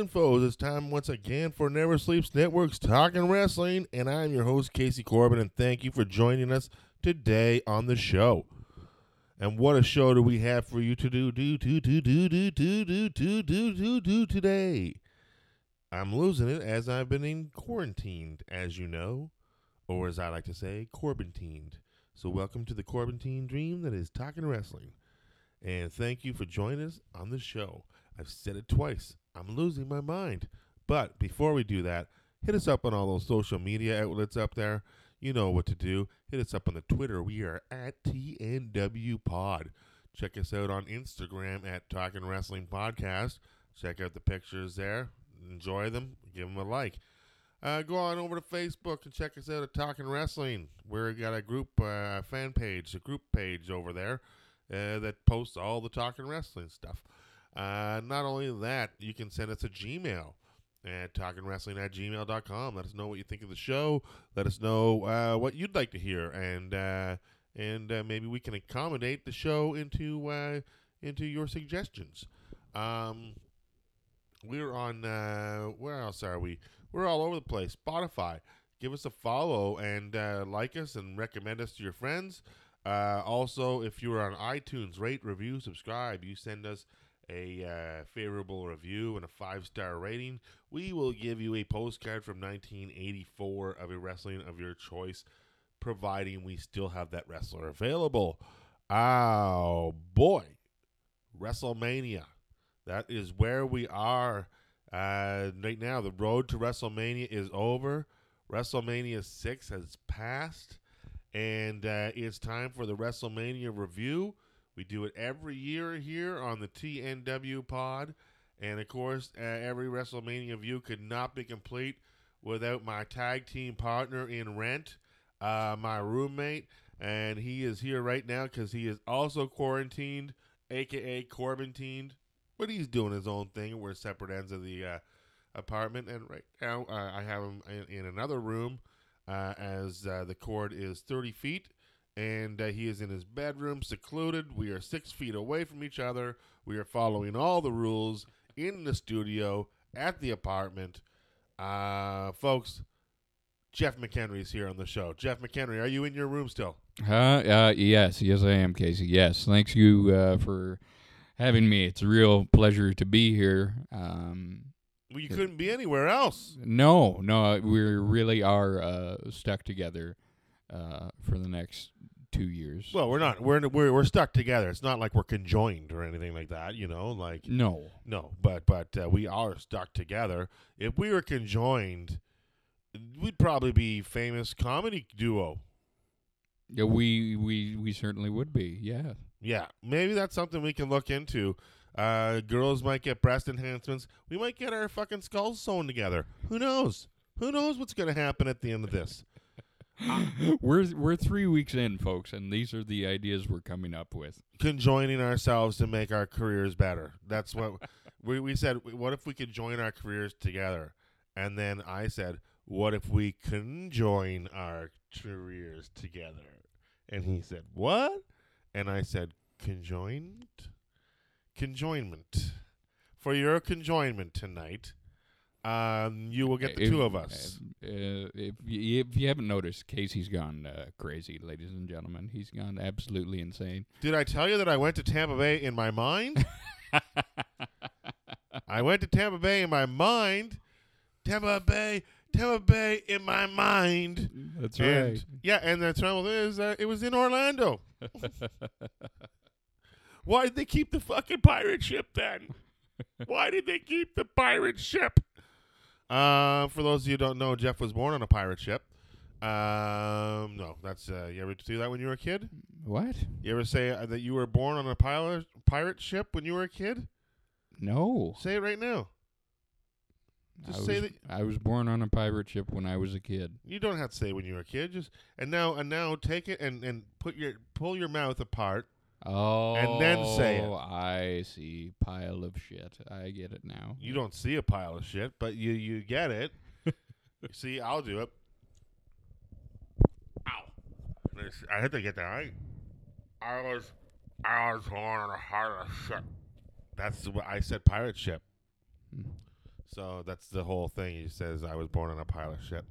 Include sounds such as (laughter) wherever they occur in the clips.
And foes. It's time once again for Never Sleeps Network's Talking Wrestling, and I'm your host, Casey Corbin, and thank you for joining us today on the show. And what a show do we have for you to do, do, do, do, do, do, do, do, do, do, do, do today? I'm losing it as I've been in quarantined, as you know, or as I like to say, Corbintined. So welcome to the Corbintine dream that is Talking Wrestling. And thank you for joining us on the show. I've said it twice. I'm losing my mind. But before we do that, hit us up on all those social media outlets up there. You know what to do. Hit us up on the Twitter. We are at TNW Pod. Check us out on Instagram at Talking Wrestling Podcast. Check out the pictures there. Enjoy them. Give them a like. Uh, go on over to Facebook and check us out at Talking Wrestling. We've got a group uh, fan page, a group page over there uh, that posts all the Talking Wrestling stuff. Uh, not only that, you can send us a Gmail at talkingwrestling at gmail.com. Let us know what you think of the show. Let us know uh, what you'd like to hear, and uh, and uh, maybe we can accommodate the show into uh, into your suggestions. Um, we're on uh, where else are we? We're all over the place. Spotify. Give us a follow and like us and recommend us to your friends. Also, if you're on iTunes, rate, review, subscribe. You send us a uh, favorable review and a five star rating. We will give you a postcard from 1984 of a wrestling of your choice, providing we still have that wrestler available. Oh boy, WrestleMania. That is where we are uh, right now. The road to WrestleMania is over. WrestleMania 6 has passed, and uh, it's time for the WrestleMania review. We do it every year here on the TNW pod. And of course, uh, every WrestleMania view could not be complete without my tag team partner in rent, uh, my roommate. And he is here right now because he is also quarantined, aka Corbintined. But he's doing his own thing. We're separate ends of the uh, apartment. And right now, uh, I have him in, in another room uh, as uh, the cord is 30 feet and uh, he is in his bedroom, secluded. We are six feet away from each other. We are following all the rules in the studio, at the apartment. Uh, folks, Jeff McHenry is here on the show. Jeff McHenry, are you in your room still? Uh, uh, yes, yes, I am, Casey. Yes, thanks you uh, for having me. It's a real pleasure to be here. Um, Well, you couldn't be anywhere else. no, no, we really are uh, stuck together uh, for the next two years. Well, we're not. We're we're we're stuck together. It's not like we're conjoined or anything like that. You know, like no, no, but but uh, we are stuck together. If we were conjoined, we'd probably be famous comedy duo. yeah, we we we certainly would be. Yeah, Yeah, maybe that's something we can look into. Uh, girls might get breast enhancements. We might get our fucking skulls sewn together. Who knows? Who knows what's going to happen at the end of this? (laughs) we're we're three weeks in, folks, and these are the ideas we're coming up with. Conjoining ourselves to make our careers better. That's what (laughs) we we said. What if we could join our careers together? And then I said, what if we conjoin our careers together? And he said, what? And I said, conjoined, conjoinment. For your conjoinment tonight, um, you will get the If- two of us. Uh, if, you, if you haven't noticed, Casey's gone uh, crazy, ladies and gentlemen. He's gone absolutely insane. Did I tell you that I went to Tampa Bay in my mind? (laughs) I went to Tampa Bay in my mind. Tampa Bay, Tampa Bay in my mind. That's And- right. Yeah, and the trouble is, uh, it was in Orlando. (laughs) Why did they keep the fucking pirate ship then? Why did they keep the pirate ship? Uh, for those of you who don't know, Jeff was born on a pirate ship. Um, no, that's uh, you ever do that when you were a kid? What? You ever say uh, that you were born on a pilot pirate ship when you were a kid? No. Say it right now. I Just say was, that I was born on a pirate ship when I was a kid. you don't have to say when you were a kid. Just and now and now take it and and put your pull your mouth apart. Oh, and then say it. I see. Pile of shit. I get it now. You don't see a pile of shit, but you you get it. (laughs) see, I'll do it. Ow! I had to get that right. I was I was born on a pirate ship. That's what I said. Pirate ship. Hmm. So that's the whole thing. He says I was born on a pirate ship.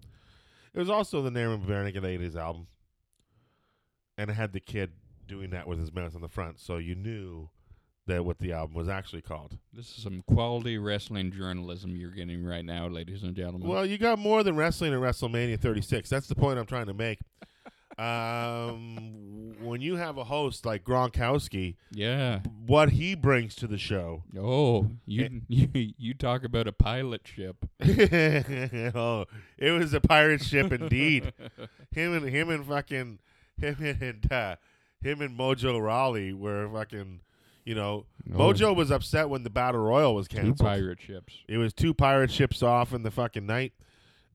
It was also the name of Barenaked Ladies' album, and it had the kid doing that with his mouth on the front, so you knew that what the album was actually called. This is some quality wrestling journalism you're getting right now, ladies and gentlemen. Well, you got more than wrestling at WrestleMania 36. That's the point I'm trying to make. (laughs) um, when you have a host like Gronkowski, yeah. what he brings to the show. Oh, you, Eh. (laughs) you you talk about a pilot ship. (laughs) oh, it was a pirate ship indeed. him and him and fucking him and uh, him and Mojo Rawley were fucking. You know, Oh, Mojo was upset when the battle royal was canceled. two pirate ships. It was two pirate ships off in the fucking night,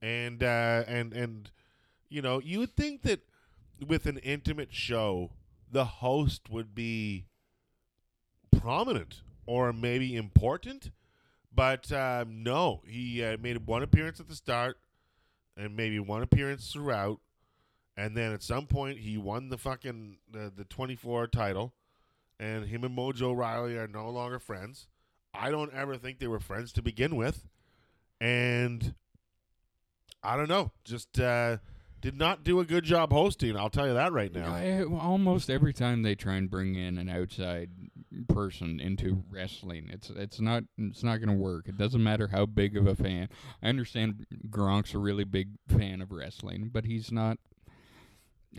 and uh, and and you know you would think that with an intimate show, the host would be prominent or maybe important, but um, no, he uh, made one appearance at the start and maybe one appearance throughout, and then at some point he won the fucking the, the twenty four title, and him and Mojo Rawley are no longer friends. I don't ever think they were friends to begin with, and I don't know, just uh, did not do a good job hosting. I'll tell you that right now. I, almost every time they try and bring in an outside person into wrestling, it's it's not it's not going to work. It doesn't matter how big of a fan. I understand Gronk's a really big fan of wrestling, but he's not.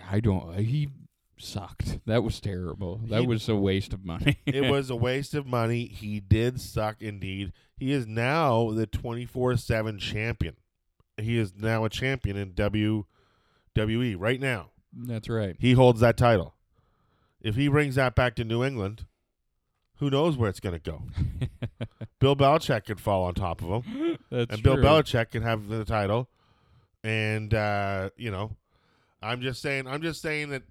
I don't. He sucked. That was terrible. That He- was a waste of money. (laughs) it was a waste of money. He did suck indeed. He is now the 24 7 champion. He is now a champion in WWE right now. That's right. He holds that title. If he brings that back to New England, who knows where it's going to go? (laughs) Bill Belichick could fall on top of him, (laughs) That's and Bill. Belichick could have the title. And uh, you know, I'm just saying. I'm just saying that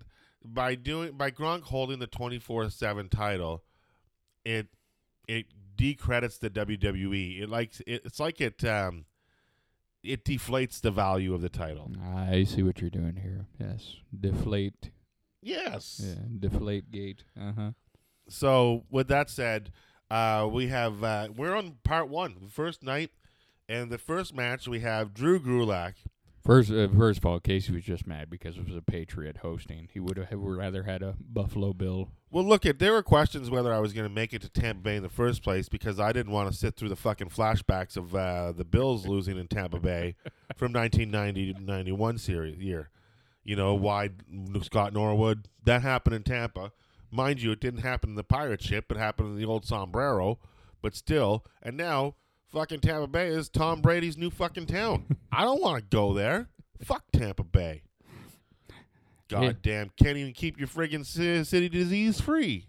by doing by Gronk holding the 24 seven title, it it decredits the WWE. It likes it, it's like it um, it deflates the value of the title. I see what you're doing here. Yes, deflate. Yes. Yeah, deflate gate. Uh huh. So with that said, uh, we have uh, we're on part one, the first night, and the first match we have Drew Gulak. First, uh, first of all, Casey was just mad because it was a Patriot hosting. He would have rather had a Buffalo Bill. Well, look, at there were questions whether I was going to make it to Tampa Bay in the first place because I didn't want to sit through the fucking flashbacks of uh, the Bills (laughs) losing in Tampa Bay from 1990 to 91 series year. You know, why Scott Norwood that happened in Tampa. Mind you, it didn't happen in the pirate ship. It happened in the old sombrero, but still. And now, fucking Tampa Bay is Tom Brady's new fucking town. (laughs) I don't want to go there. Fuck Tampa Bay. Goddamn, can't even keep your friggin' city disease free.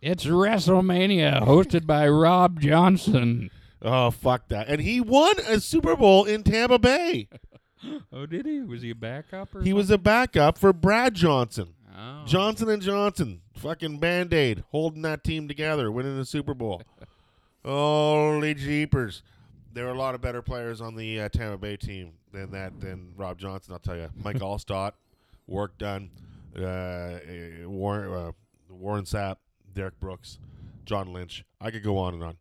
It's WrestleMania, hosted by Rob Johnson. Oh, fuck that. And he won a Super Bowl in Tampa Bay. (laughs) Oh, did he? Was he a backup or? He was a backup for Brad Johnson. Oh. Johnson and Johnson, fucking Band Aid, holding that team together, winning the Super Bowl. Holy jeepers! There are a lot of better players on the uh, Tampa Bay team than that than Rob Johnson. I'll tell you, Mike (laughs) Alstott, Warrick Dunn. Uh, uh, Warren uh, Warren Sapp, Derrick Brooks, John Lynch. I could go on and on.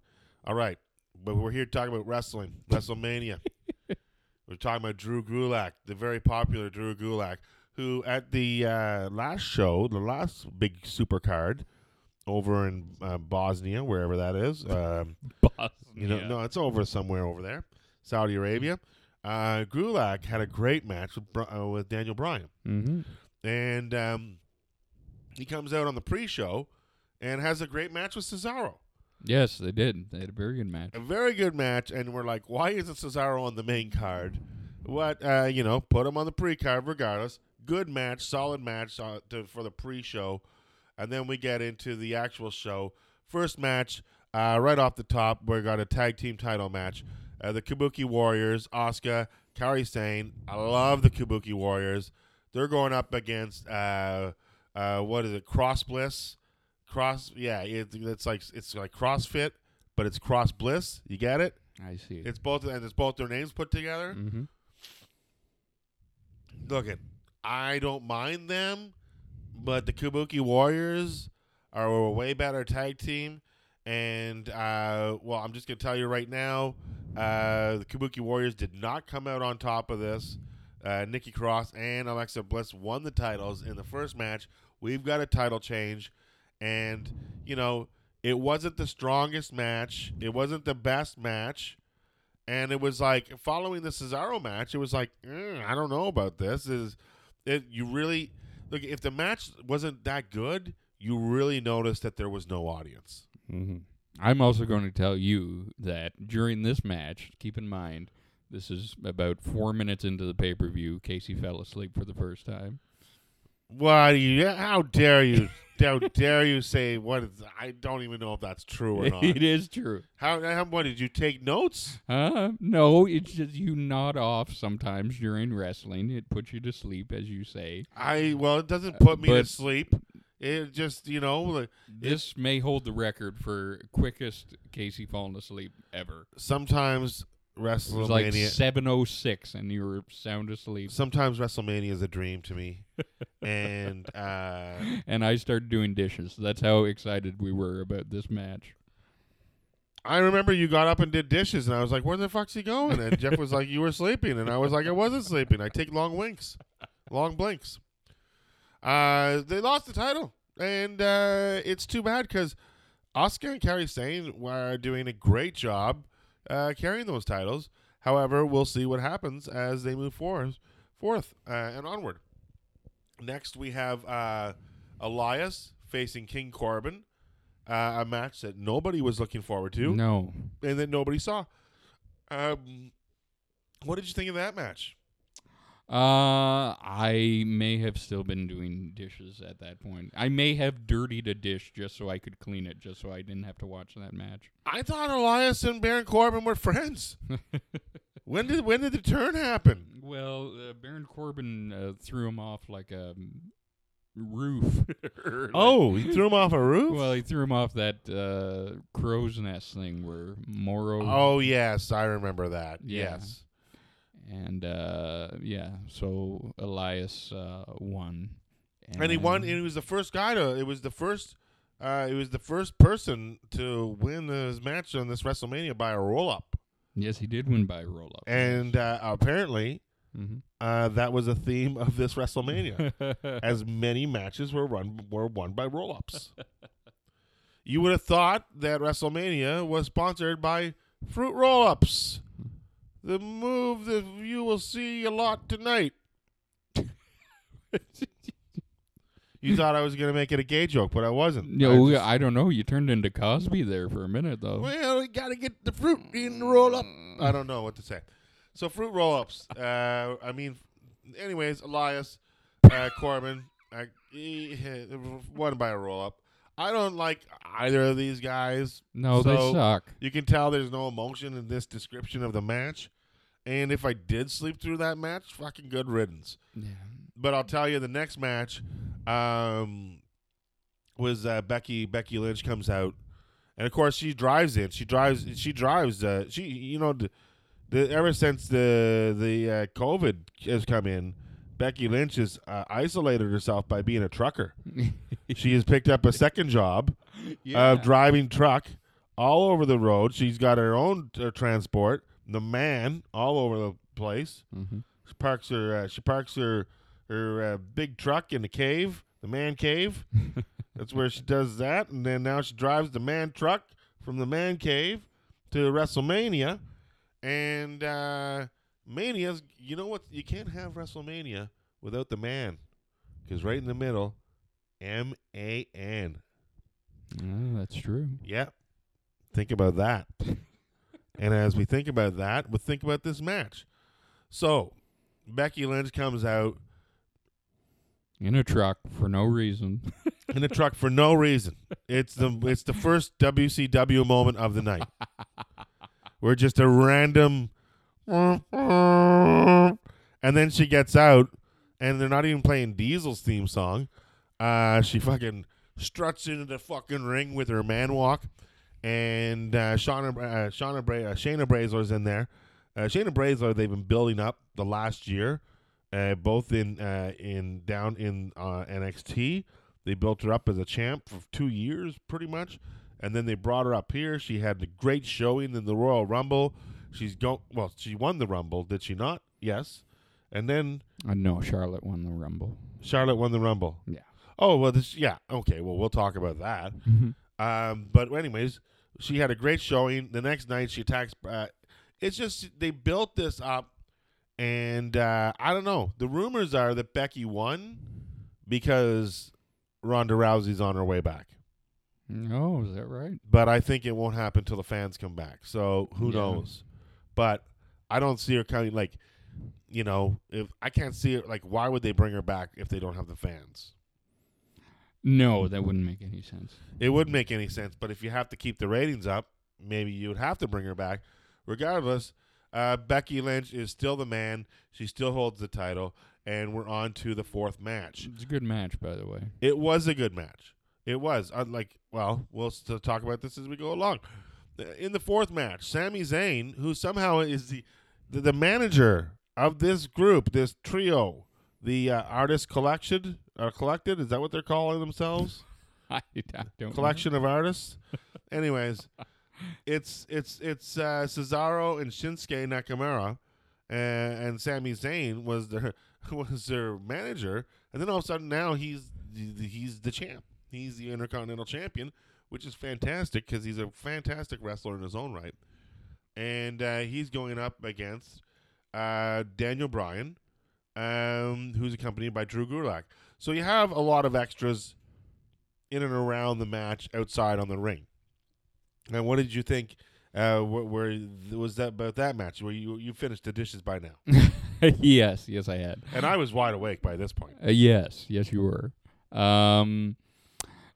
All right, but we're here talking about wrestling, WrestleMania. (laughs) we're talking about Drew Gulak, the very popular Drew Gulak who at the uh, last show, the last big super card over in uh, Bosnia, wherever that is, (laughs) um, you know, no, it's over somewhere over there, Saudi Arabia. Uh, Gulak had a great match with, uh, with Daniel Bryan, Mm-hmm. and um, he comes out on the pre-show and has a great match with Cesaro. Yes, they did. They had a very good match. A very good match, and we're like, why isn't Cesaro on the main card? What, uh, you know, put him on the pre-card regardless. Good match, solid match uh, to, for the pre-show, and then we get into the actual show. First match, uh, right off the top, we got a tag team title match. Uh, the Kabuki Warriors, Asuka, Kairi Sane. I love the Kabuki Warriors. They're going up against uh, uh, what is it? Cross Bliss, Cross. Yeah, it, it's like it's like CrossFit, but it's Cross Bliss. You get it? I see it. It's both and it's both their names put together. mm-hmm. Look it, I don't mind them, but the Kabuki Warriors are a way better tag team. And uh, well, I'm just gonna tell you right now, uh, the Kabuki Warriors did not come out on top of this. Uh, Nikki Cross and Alexa Bliss won the titles in the first match. We've got a title change, and you know it wasn't the strongest match. It wasn't the best match, and it was like following the Cesaro match. It was like "Mm, I don't know about this. Is it you really look? If the match wasn't that good, you really noticed that there was no audience. Mm-hmm. I'm also going to tell you that during this match, keep in mind, this is about four minutes into the pay per view. Casey fell asleep for the first time. Why do you? How dare you? how dare you say what? Is, I don't even know if that's true or (laughs) not. it is true. How, how? What did you take notes? Huh? No, it's just you nod off sometimes during wrestling. It puts you to sleep, as you say. I well, it doesn't uh, put me to sleep. It just you know like, This may hold the record for quickest Casey falling asleep ever. sometimes It was like 706 and you were sound asleep. sometimes WrestleMania is a dream to me, (laughs) and uh, And I started doing dishes. That's how excited we were about this match. I remember you got up and did dishes, and I was like, "Where the fuck's he going?" And Jeff was like, "You were sleeping," and I was like, "I wasn't sleeping. I take long winks, long blinks." Uh, they lost the title, and uh, it's too bad because Asuka and Kairi Sane were doing a great job uh, carrying those titles. However, we'll see what happens as they move forward, forth uh, and onward. Next, we have uh, Elias facing King Corbin, uh, a match that nobody was looking forward to No. and that nobody saw. Um, what did you think of that match? Uh, I may have still been doing dishes at that point. I may have dirtied a dish just so I could clean it, just so I didn't have to watch that match. I thought Elias and Baron Corbin were friends. (laughs) when did when did the turn happen? Well, uh, Baron Corbin uh, threw him off like a roof. (laughs) Like- Oh, he threw him off a roof. well, he threw him off that uh, crow's nest thing where Moro. oh yes, I remember that. Yeah. Yes. And uh, yeah, so Elias uh, won. And he won. And he was the first guy to. It was the first. Uh, it was the first person to win his match on this WrestleMania by a roll up, yes, he did win by roll up. and uh, apparently hmm uh, that was a theme of this WrestleMania. (laughs) as many matches were run were won by roll ups. you would have thought that WrestleMania was sponsored by Fruit Roll Ups, the move that you will see a lot tonight. (laughs) you thought I was going to make it a gay joke, but I wasn't. No, I just- I don't know. You turned into Cosby there for a minute, though. well, we got to get the fruit in the roll up. I don't know what to say. So fruit roll ups. Uh, I mean, anyways, Elias, uh, Corbin, uh, he, won by a roll up. I don't like either of these guys. No, they suck. You can tell there's no emotion in this description of the match. And if I did sleep through that match, fucking good riddance. Yeah. But I'll tell you, the next match um, was uh, Becky. Becky Lynch comes out, and of course she drives in. She drives. She drives. Uh, she, you know, the, the ever since the the uh, COVID has come in, Becky Lynch has uh, isolated herself by being a trucker. (laughs) she has picked up a second job yeah. of driving truck all over the road. She's got her own uh, transport. The man all over the place. Mhm. She parks her. Uh, she parks her her uh, big truck in the cave, the man cave. (laughs) That's where she does that, and then now she drives the man truck from the man cave to WrestleMania, and uh, Mania's. You know what? You can't have WrestleMania without the man, because right in the middle, M A N. Oh, that's true. Yep. Think about that. (laughs) and as we think about that, we'll think about this match. So, Becky Lynch comes out. In a truck for no reason. (laughs) in the truck for no reason. It's the it's the first WCW moment of the night. (laughs) We're just a random, (laughs) and then she gets out, and they're not even playing Diesel's theme song. Uh, she fucking struts into the fucking ring with her man walk, and uh, Shauna uh, Shauna Bra- uh, Shayna in there. Uh, Shayna Baszler they've been building up the last year, uh, both in uh, in down in uh, NXT. They built her up as a champ for two years, pretty much, and then they brought her up here. She had a great showing in the Royal Rumble. She's go well. She won the Rumble, did she not? Yes. And then I uh, no, Charlotte won the Rumble. Charlotte won the Rumble. Yeah. Oh well, this yeah okay. Well, we'll talk about that. Um, but anyways, she had a great showing. The next night, she attacks. Uh, it's just they built this up, and uh, I don't know. The rumors are that Becky won because Ronda Rousey's on her way back. Oh, is that right? But I think it won't happen till the fans come back. So who Yeah. knows? But I don't see her coming. Like, you know, if I can't see it, like, why would they bring her back if they don't have the fans? No, that wouldn't make any sense. It wouldn't make any sense. But if you have to keep the ratings up, maybe you would have to bring her back. Regardless, uh, Becky Lynch is still the man. She still holds the title, and we're on to the fourth match. It's a good match, by the way. It was a good match. It was. Unlike, well, we'll still talk about this as we go along. In the fourth match, Sami Zayn, who somehow is the the, the manager of this group, this trio, the uh, artist collection, uh, collected. Is that what they're calling themselves? I, (laughs) I don't know. collection of artists. Anyways, (laughs) it's it's it's uh, Cesaro and Shinsuke Nakamura, and, and Sami Zayn was their (laughs) was their manager, and then all of a sudden now he's the- he's the champ. He's the Intercontinental Champion, which is fantastic because he's a fantastic wrestler in his own right, and uh, he's going up against uh, Daniel Bryan, um, who's accompanied by Drew Gulak. So you have a lot of extras in and around the match outside on the ring. And what did you think? Uh, where, where was that about that match? Where you you finished the dishes by now? (laughs) yes, yes, I had. And I was wide awake by this point. Uh, yes, yes, you were. Um,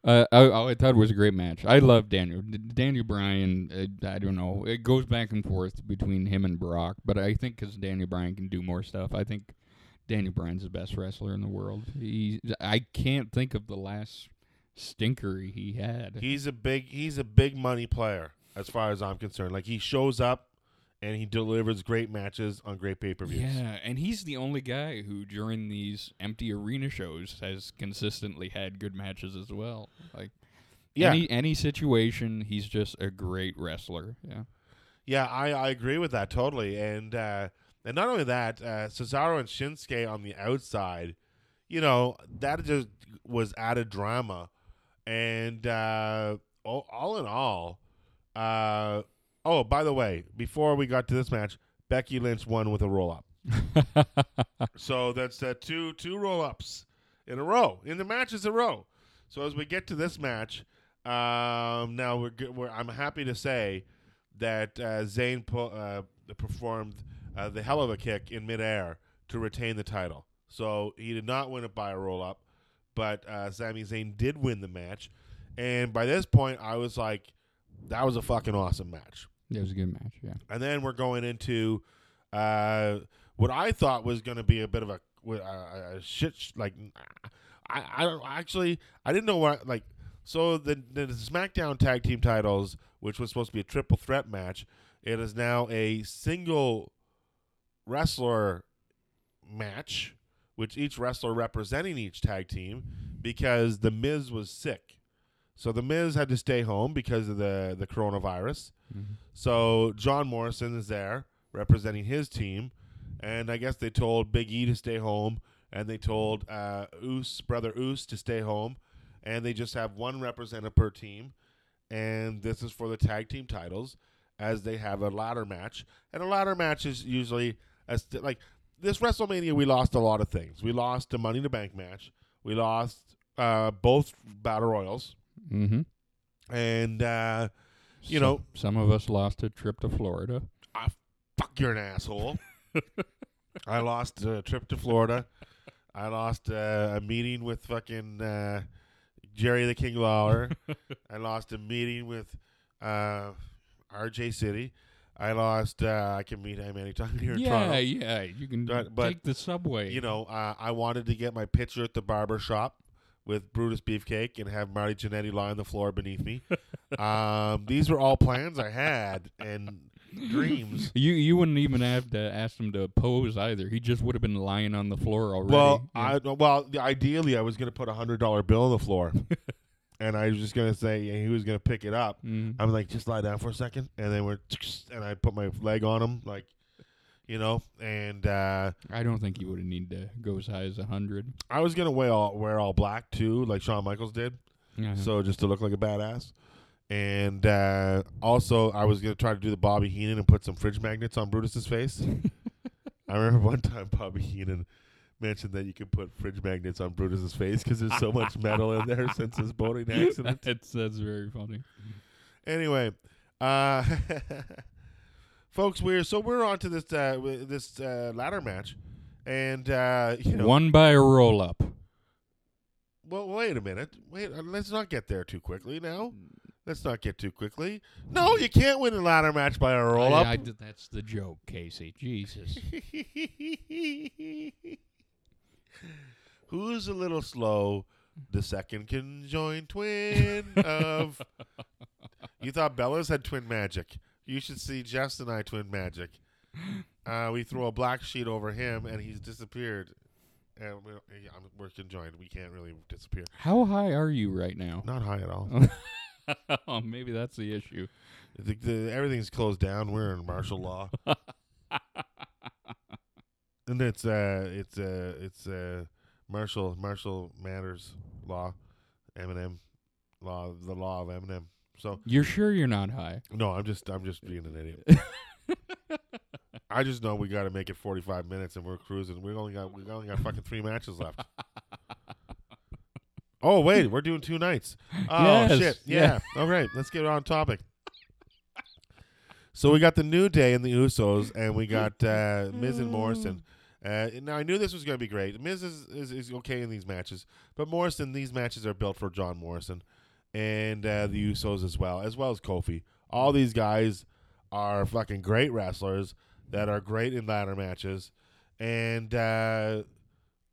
uh, I, I thought it was a great match. I love Daniel. Daniel Bryan. Uh, I don't know. It goes back and forth between him and Brock, but I think because Daniel Bryan can do more stuff, I think Daniel Bryan's the best wrestler in the world. He. I can't think of the last stinker he had. He's a big he's a big money player as far as I'm concerned. Like he shows up and he delivers great matches on great pay per views. Yeah, and he's the only guy who during these empty arena shows has consistently had good matches as well. Like Yeah. any any situation, he's just a great wrestler. Yeah. Yeah, I, I agree with that totally. And uh, and not only that, uh, Cesaro and Shinsuke on the outside, you know, that just was added drama. And uh, all, all in all, uh, oh, by the way, before we got to this match, Becky Lynch won with a roll up. (laughs) So that's uh, two two roll ups in a row in the matches in a row. So as we get to this match, um, now we're, good, we're I'm happy to say that uh, Zayn pu- uh, performed uh, the hell of a kick in midair to retain the title. So he did not win it by a roll up, but uh, Sami Zayn did win the match. And by this point, I was like, that was a fucking awesome match. It was a good match. Yeah. And then we're going into uh, what I thought was going to be a bit of a, a, a shit. sh- Like, I, I don't actually, I didn't know what, like, so the, the SmackDown Tag Team titles, which was supposed to be a triple threat match, it is now a single wrestler match, which each wrestler representing each tag team because The Miz was sick. So The Miz had to stay home because of the, the coronavirus. So John Morrison is there representing his team, and I guess they told Big E to stay home, and they told uh, Oos, brother Oos, to stay home, and they just have one representative per team, and this is for the tag team titles, as they have a ladder match, and a ladder match is usually a st- like this WrestleMania. We lost a lot of things. We lost the Money in the Bank match. We lost uh, both battle royals, Mm-hmm. and uh, you know some of us lost a trip to Florida. I fuck you're an asshole. (laughs) I lost a trip to Florida. I lost uh, a meeting with fucking uh, Jerry the King Lawler. (laughs) I lost a meeting with uh, RJ City. I lost. Uh, I can meet him anytime (laughs) here in yeah, Toronto. Yeah, yeah. You can But- but, take the subway. You know, uh, I wanted to get my picture at the barber shop with Brutus Beefcake and have Marty Jannetty lie on the floor beneath me. um, these were all plans I had and dreams. You you wouldn't even have to ask him to pose either. He just would have been lying on the floor already. Well, Yeah. I well, ideally, I was going to put a hundred dollar bill on the floor, (laughs) and I was just going to say and he was going to pick it up. Mm. I'm like, just lie down for a second, and then we're and I put my leg on him, like, you know, and uh, I don't think you would have need to go as high as a hundred. I was gonna wear all wear all black too, like Shawn Michaels did, Yeah. so just to look like a badass. And uh, also, I was gonna try to do the Bobby Heenan and put some fridge magnets on Brutus's face. (laughs) I remember one time Bobby Heenan mentioned that you could put fridge magnets on Brutus's face because there's so much metal in there since his boating (laughs) accident. that's that's very funny. Anyway, uh, (laughs) folks, we're so we're on to this uh, this uh, ladder match, and uh, you know, One by a roll up. well, wait a minute, wait, uh, let's not get there too quickly now. Let's not get too quickly. No, you can't win a ladder match by a roll up. I did- that's the joke, Casey. Jesus. (laughs) Who's a little slow? The second conjoined twin of. (laughs) You thought Bellas had twin magic. You should see Jess and I twin magic. Uh, we throw a black sheet over him, and he's disappeared. And we're, we're conjoined. We can't really disappear. How high are you right now? Not high at all. (laughs) oh, maybe that's the issue. The, the, everything's closed down. We're in martial law, (laughs) and it's uh, it's uh, it's uh, martial martial matters law, Eminem law, the law of Eminem. So You're sure you're not high? no, I'm just I'm just being an idiot. (laughs) I just know we got to make it 45 minutes, and we're cruising. We only got we only got fucking three matches left. (laughs) Oh wait, we're doing two nights. Oh Yes, shit! Yeah. yeah. All right, let's get on topic. So we got the New Day and the Usos, and we got uh, Miz and Morrison. Uh, now I knew this was going to be great. Miz is, is, is okay in these matches, but Morrison, these matches are built for John Morrison, and uh, the Usos as well, as well as Kofi. All these guys are fucking great wrestlers that are great in ladder matches, and uh,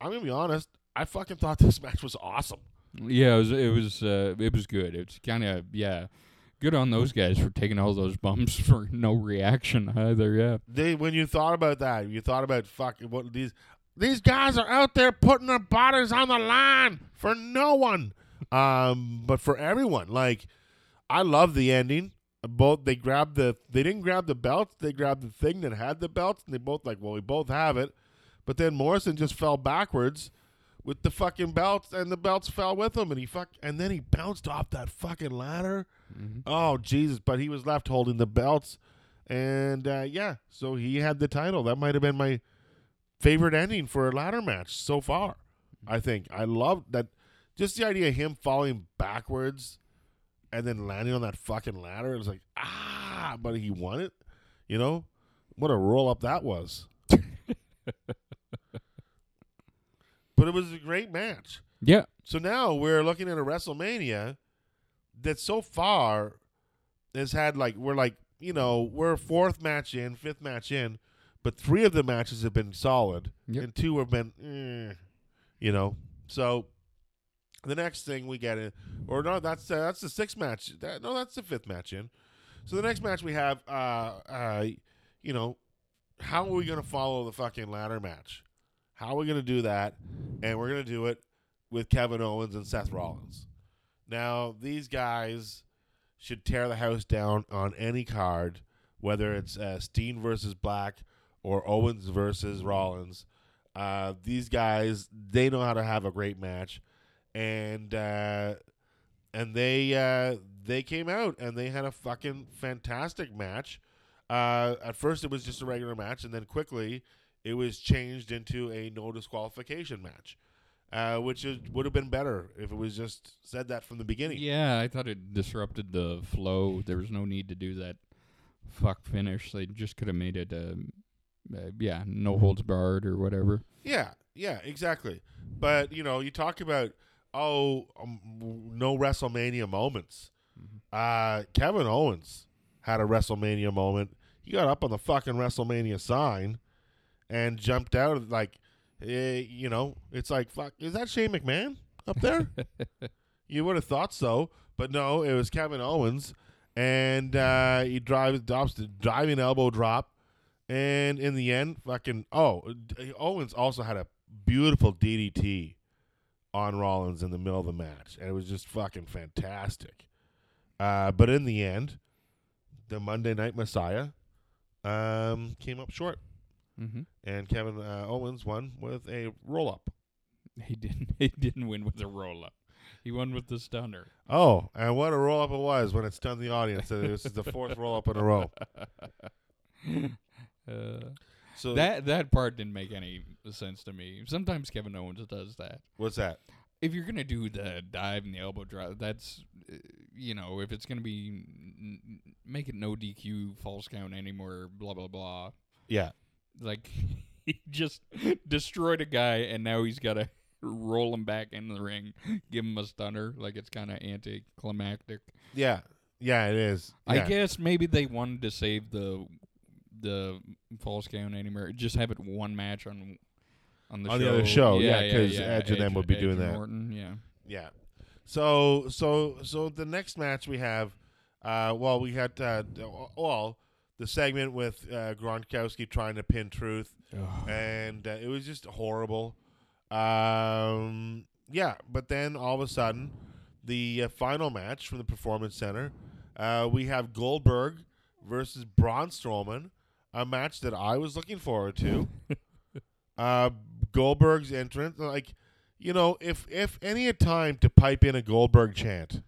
I'm gonna be honest. I fucking thought (laughs) this match was awesome. Yeah, it was. It was. Uh, it was good. It's kind of yeah. Good on those guys for taking all those bumps (laughs) for no reaction either. Yeah. They when you thought about that, you thought about fucking what these these guys are out there putting their bodies on the line for no one, um, but for everyone. Like I love the ending. Both they grabbed the they didn't grab the belts. They grabbed the thing that had the belts, and they both like well we both have it, but then Morrison just fell backwards with the fucking belts, and the belts fell with him, and he fuck and then he bounced off that fucking ladder. Oh Jesus! But he was left holding the belts, and uh, yeah, so he had the title. That might have been my favorite ending for a ladder match so far. I think I loved that. Just the idea of him falling backwards and then landing on that fucking ladder. It was like ah, but he won it. You know what a roll up that was. (laughs) but it was a great match. Yeah. So now we're looking at a WrestleMania that so far has had like we're like you know we're fourth match in, fifth match in, but three of the matches have been solid, Yep. and two have been, eh, you know. So the next thing we get in, or no, that's uh, that's the sixth match. That, no, that's the fifth match in. So the next match we have, uh, uh, you know, how are we going to follow the fucking ladder match? How are we going to do that? And we're going to do it with Kevin Owens and Seth Rollins. Now, these guys should tear the house down on any card, whether it's uh, Steen versus Black or Owens versus Rollins. Uh, these guys, they know how to have a great match, and uh, and they uh, they came out and they had a fucking fantastic match. Uh, at first, it was just a regular match, and then quickly it was changed into a no disqualification match, uh, which is, would have been better if it was just said that from the beginning. Yeah, I thought it disrupted the flow. There was no need to do that fuck finish. They just could have made it a, uh, yeah, no holds barred or whatever. Yeah, yeah, exactly. But you know, you talk about oh, um, no WrestleMania moments. Uh, Kevin Owens had a WrestleMania moment. He got up on the fucking WrestleMania sign and jumped out like, eh, you know, it's like fuck. Is that Shane McMahon up there? (laughs) you would have thought so, but no, it was Kevin Owens, and uh, he drives drops the diving elbow drop, and in the end, fucking oh, Owens also had a beautiful DDT on Rollins in the middle of the match, and it was just fucking fantastic. Uh, but in the end, the Monday Night Messiah um, came up short, Mm-hmm. and Kevin uh, Owens won with a roll up. He didn't. (laughs) He didn't win with a roll up. He won with the stunner. Oh, and what a roll up it was when it stunned the audience. This is the fourth (laughs) roll up in a row. (laughs) Uh, So that that part didn't make any sense to me. Sometimes Kevin Owens does that. what's that? If you're gonna do the dive and the elbow drop, that's uh, you know, if it's gonna be n- make it no DQ false count anymore, blah blah blah. Yeah, Like (laughs) he just destroyed a guy, and now he's got to (laughs) roll him back in the ring, give him a stunner. Like it's kind of anticlimactic. yeah, yeah. It is. I Yeah. guess maybe they wanted to save the the false count anymore. Just have it one match on on the On show. the other show, yeah, because yeah. Edge and them would be Edge doing that. Yeah. Yeah. So so so the next match we have, uh, well, we had uh, well the segment with uh, Gronkowski trying to pin Truth, and uh, it was just horrible. Um, yeah, but then all of a sudden, the uh, final match from the Performance Center, uh, we have Goldberg versus Braun Strowman, a match that I was looking forward to. (laughs) uh, Goldberg's entrance, like you know, if if any time to pipe in a Goldberg chant,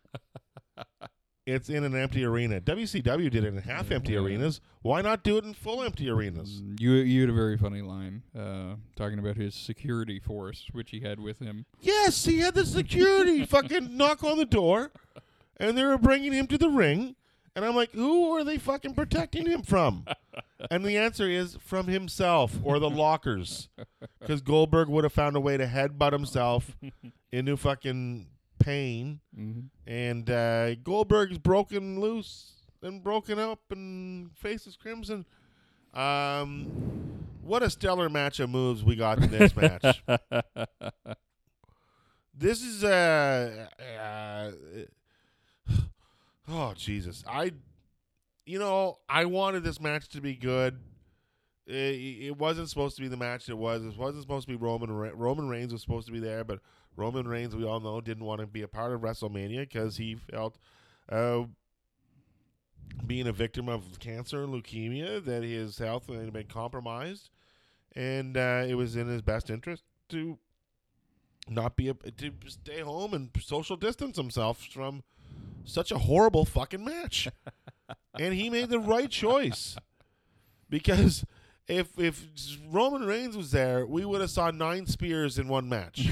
(laughs) it's in an empty arena. WCW did it in half empty arenas. Why not do it in full empty arenas? Mm, You you had a very funny line uh, talking about his security force, which he had with him. Yes, he had the security (laughs) fucking knock on the door, and they were bringing him to the ring. And I'm like, who are they fucking protecting him from? (laughs) And the answer is from himself or the lockers, because Goldberg would have found a way to headbutt himself (laughs) into fucking pain. Mm-hmm. And uh, Goldberg's broken loose and broken up and faces crimson. Um, what a stellar match of moves we got in this match. (laughs) This is uh, uh oh Jesus. I you know, I wanted this match to be good. It, it wasn't supposed to be the match it was. It wasn't supposed to be Roman Re- Roman Reigns was supposed to be there, but Roman Reigns, we all know, didn't want to be a part of WrestleMania because he felt uh, being a victim of cancer and leukemia that his health had been compromised, and uh, it was in his best interest to not be a, to stay home and social distance himself from such a horrible fucking match. and he made the right choice because if if Roman Reigns was there, we would have saw nine spears in one match.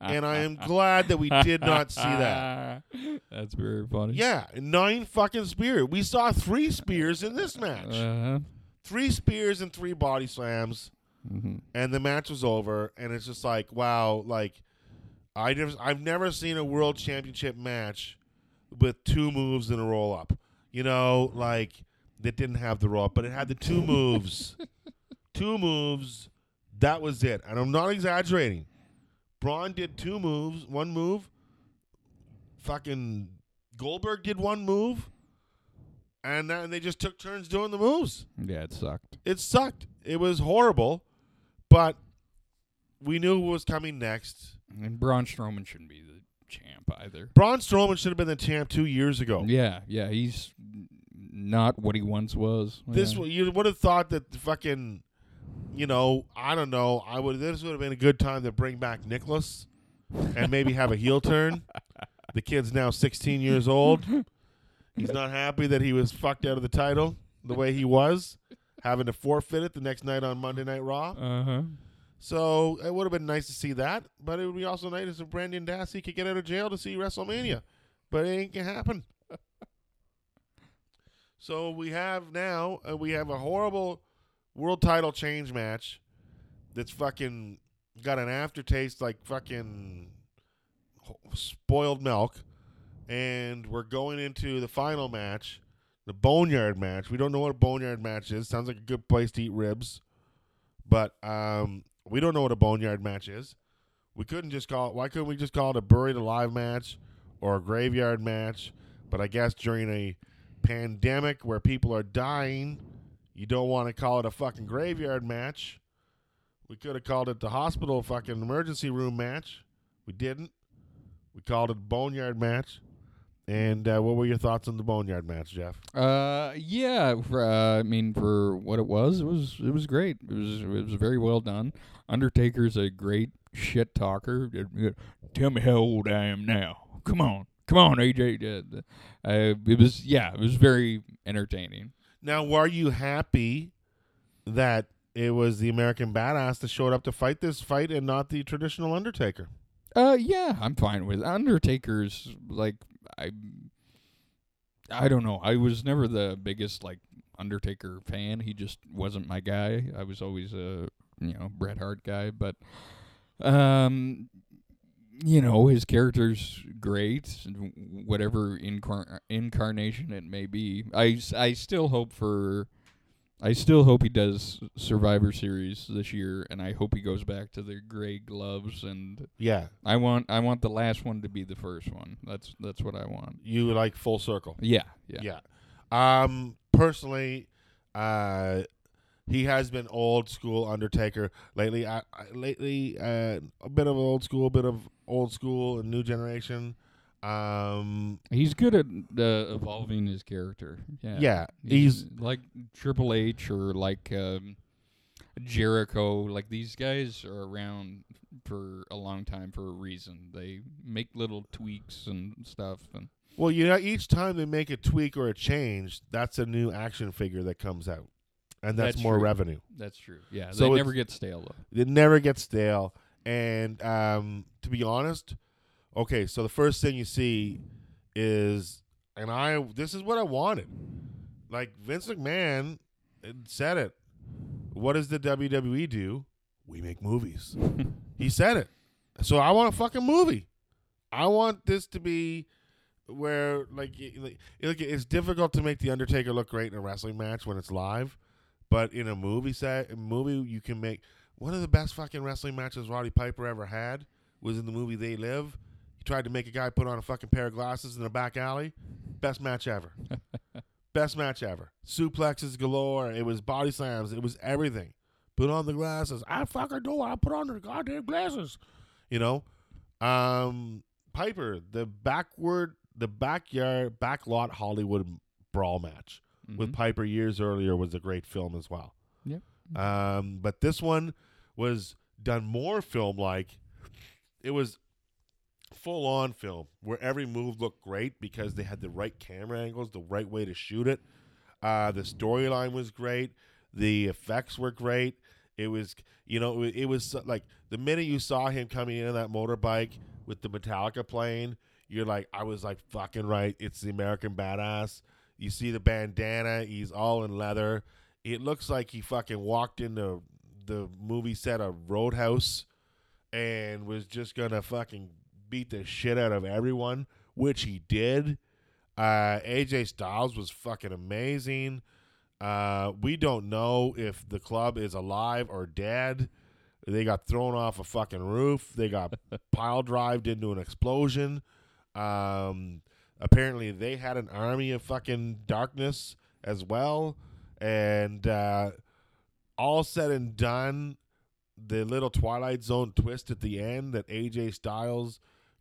and I am glad that we did not see that. That's very funny. Yeah, nine fucking spears. We saw three spears in this match. Uh-huh. Three spears and three body slams. hmm and the match was over and it's just like wow like i just i've never seen a world championship match with two moves in a roll up you know like that didn't have the roll up but it had the two (laughs) moves. Two moves that was it. And i'm not exaggerating. Braun did two moves one move. Fucking goldberg did one move. And then they just took turns doing the moves. Yeah, it sucked. it sucked. It was horrible, but we knew what was coming next. And Braun Strowman shouldn't be the champ either. Braun Strowman should have been the champ two years ago. Yeah, yeah, he's not what he once was. This yeah. you would have thought that the fucking, you know, I don't know. I would. This would have been a good time to bring back Nicholas, and maybe have a heel turn. (laughs) The kid's now 16 years old. He's not happy that he was fucked out of the title the way he was, having to forfeit it the next night on Monday Night Raw. Uh-huh. So it would have been nice to see that, but it would be also nice if Brendan Dassey could get out of jail to see WrestleMania. But it ain't gonna happen. (laughs) so we have now uh, we have a horrible world title change match that's fucking got an aftertaste like fucking spoiled milk, and we're going into the final match, the boneyard match. We don't know what a boneyard match is. Sounds like a good place to eat ribs, but um, we don't know what a boneyard match is. We couldn't just call it. Why couldn't we just call it a buried alive match or a graveyard match? But I guess during a pandemic where people are dying, you don't want to call it a fucking graveyard match. We could have called it the hospital fucking emergency room match. We didn't. We called it boneyard match. And uh, what were your thoughts on the boneyard match, Jeff? Uh, yeah. For, uh, I mean, for what it was, it was it was great. It was it was very well done. Undertaker's a great shit talker. Tell me how old I am now. Come on, come on, AJ. Uh, it was yeah, it was very entertaining. Now, were you happy that it was the American Badass that showed up to fight this fight and not the traditional Undertaker? Uh, yeah, I'm fine with it. Undertaker's like I. I don't know. I was never the biggest like Undertaker fan. He just wasn't my guy. I was always a you know Bret Hart guy, but um, you know his character's great. Whatever incar- incarnation it may be, I I still hope for I still hope he does Survivor Series this year, and I hope he goes back to the gray gloves. And Yeah, I want I want the last one to be the first one. That's that's what I want. you like full circle. Yeah, yeah. Yeah. Um, personally, uh, he has been old school Undertaker lately. I, I lately uh, a bit of old school, a bit of old school and new generation. Um, He's good at uh, evolving his character. Yeah, yeah, he's like Triple H or like um, Jericho. Like these guys are around for a long time for a reason. They make little tweaks and stuff, and well, you know, each time they make a tweak or a change, that's a new action figure that comes out, and that's, That's more true. revenue. that's true. Yeah, So they never get stale though. It never gets stale. And um, to be honest, okay, so the first thing you see is, and I, this is what I wanted. Like Vince McMahon said it. What does the WWE do? We make movies. (laughs) he said it. So I want a fucking movie. I want this to be where like, like it's difficult to make the Undertaker look great in a wrestling match when it's live, but in a movie set, a movie you can make one of the best fucking wrestling matches Roddy Piper ever had was in the movie They Live. Tried to make a guy put on a fucking pair of glasses in a back alley. Best match ever. (laughs) best match ever. Suplexes galore. It was body slams. It was everything. Put on the glasses. I fucking do. I put on the goddamn glasses. You know, um, Piper, the backward, the backyard, backlot Hollywood brawl match with Mhm. Piper years earlier was a great film as well. Yeah. Um, but this one was done more film like. It was full on film where every move looked great because they had the right camera angles, the right way to shoot it. Uh, the storyline was great. The effects were great. It was, you know, it, it was like the minute you saw him coming in on that motorbike with the Metallica playing, you're like, I was like, fucking right. It's the American Badass. You see the bandana. He's all in leather. It looks like he fucking walked into the movie set of Roadhouse and was just gonna fucking beat the shit out of everyone, which he did. Uh, AJ Styles was fucking amazing. Uh, we don't know if the club is alive or dead. They got thrown off a fucking roof. They got (laughs) pile drived into an explosion. Um, apparently, they had an army of fucking darkness as well. And uh, all said and done, the little Twilight Zone twist at the end that AJ Styles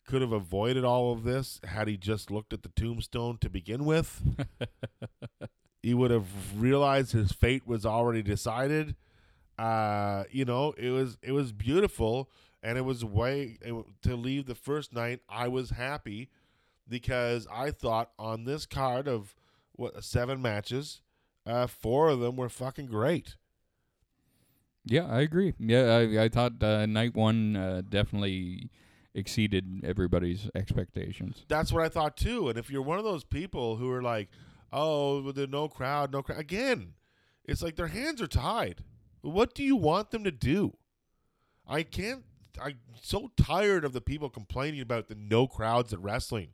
could have avoided all of this had he just looked at the tombstone to begin with. (laughs) he would have realized his fate was already decided. Uh, you know, it was it was beautiful, and it was way it, to leave the first night. I was happy because I thought on this card of what seven matches, uh, four of them were fucking great. Yeah, I agree. Yeah, I I thought uh, night one uh, definitely exceeded everybody's expectations. That's what I thought too. And if you're one of those people who are like, "Oh, there's no crowd, no crowd," again, it's like their hands are tied. What do you want them to do? I can't. I'm so tired of the people complaining about the no crowds at wrestling.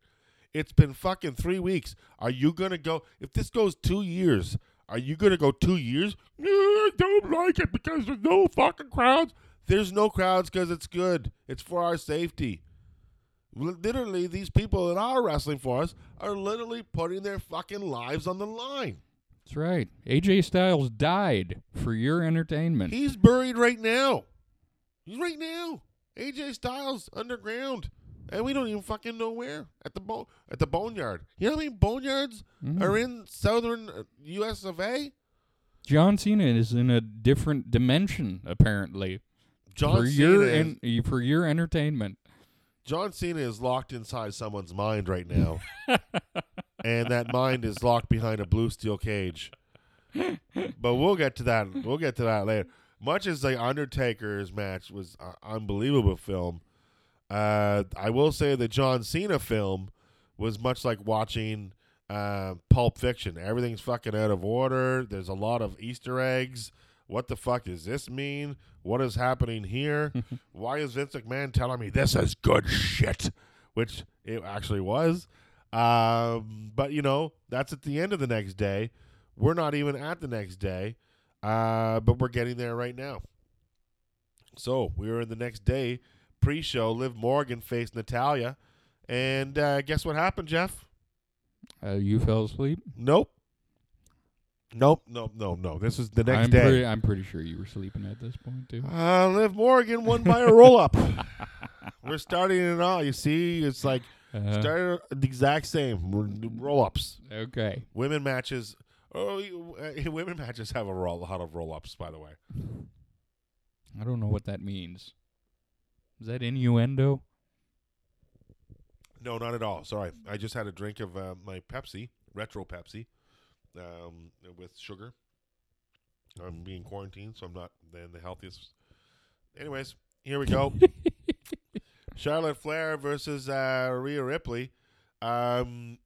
It's been fucking three weeks. Are you gonna go? If this goes two years, are you gonna go two years? "No, I don't like it because there's no fucking crowds. There's no crowds because it's good. It's for our safety. Literally, these people that are wrestling for us are literally putting their fucking lives on the line. That's right. AJ Styles died for your entertainment. He's buried right now. He's right now. AJ Styles underground, and we don't even fucking know where at the bo- at the boneyard. You know how many boneyards Mhm. are in southern uh, U.S. of A. John Cena is in a different dimension apparently John for Cena your is, en- for your entertainment. John Cena is locked inside someone's mind right now, (laughs) and that mind is locked behind a blue steel cage. But we'll get to that. We'll get to that later. Much as the Undertaker's match was an unbelievable film, uh, I will say the John Cena film was much like watching uh, Pulp Fiction. Everything's fucking out of order. There's a lot of Easter eggs. What the fuck does this mean? What is happening here? (laughs) Why is Vince McMahon telling me this is good shit? Which it actually was. Um, but you know, that's at the end of the next day. We're not even at the next day, uh, but we're getting there right now. So we were in the next day pre-show. Liv Morgan faced Natalya, and uh, guess what happened, Jeff? Uh, you fell asleep. Nope. Nope. No. No. No. This is the next I'm day. Pretty, I'm pretty sure you were sleeping at this point too. Uh, Liv Morgan won by a roll up. (laughs) We're starting it all. You see, it's like Uh, started the exact same roll ups. okay. Women matches. Oh, uh, (laughs) women matches have a roll, lot of roll ups, by the way. I don't know what that means. Is that innuendo? No, not at all. Sorry, I just had a drink of uh, my Pepsi, retro Pepsi, um, with sugar. I'm being quarantined, so I'm not then the healthiest. Anyways, here we go. (laughs) Charlotte Flair versus uh, Rhea Ripley. Um,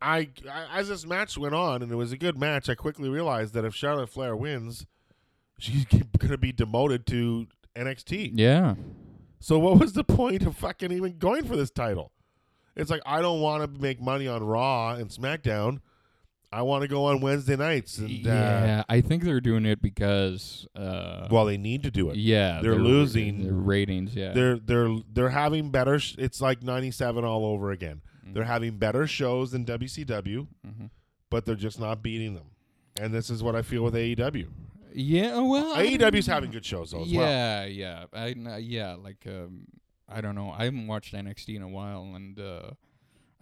I, I as this match went on, and it was a good match. I quickly realized that if Charlotte Flair wins, she's (laughs) going to be demoted to NXT. Yeah. So what was the point of fucking even going for this title? It's like I don't want to make money on Raw and SmackDown. I want to go on Wednesday nights, and uh, yeah, I think they're doing it because. Uh, well, they need to do it. yeah, they're losing- their ratings. Yeah, They're they're they're having better. Sh- it's like '97 all over again. Mhm. They're having better shows than WCW, Mhm. but they're just not beating them. And this is what I feel with AEW. Yeah, well, AEW's having good shows though as well. yeah, yeah, I yeah, like um, I don't know. I haven't watched NXT in a while, and uh,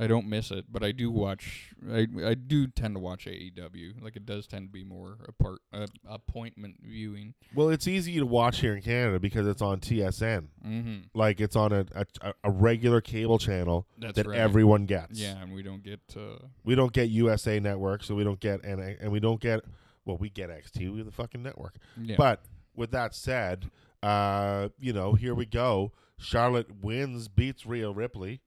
I don't miss it, but I do watch. I I do tend to watch AEW. Like it does tend to be more apart uh, appointment viewing. Well, it's easy to watch here in Canada because it's on TSN. Mm-hmm. Like it's on a a, a regular cable channel That's that right. everyone gets. Yeah, and we don't get. Uh, We don't get USA Network, so we don't get and and we don't get well, we get NXT, we have the fucking network. yeah. But with that said, uh, you know, here we go. Charlotte wins, beats Rhea Ripley,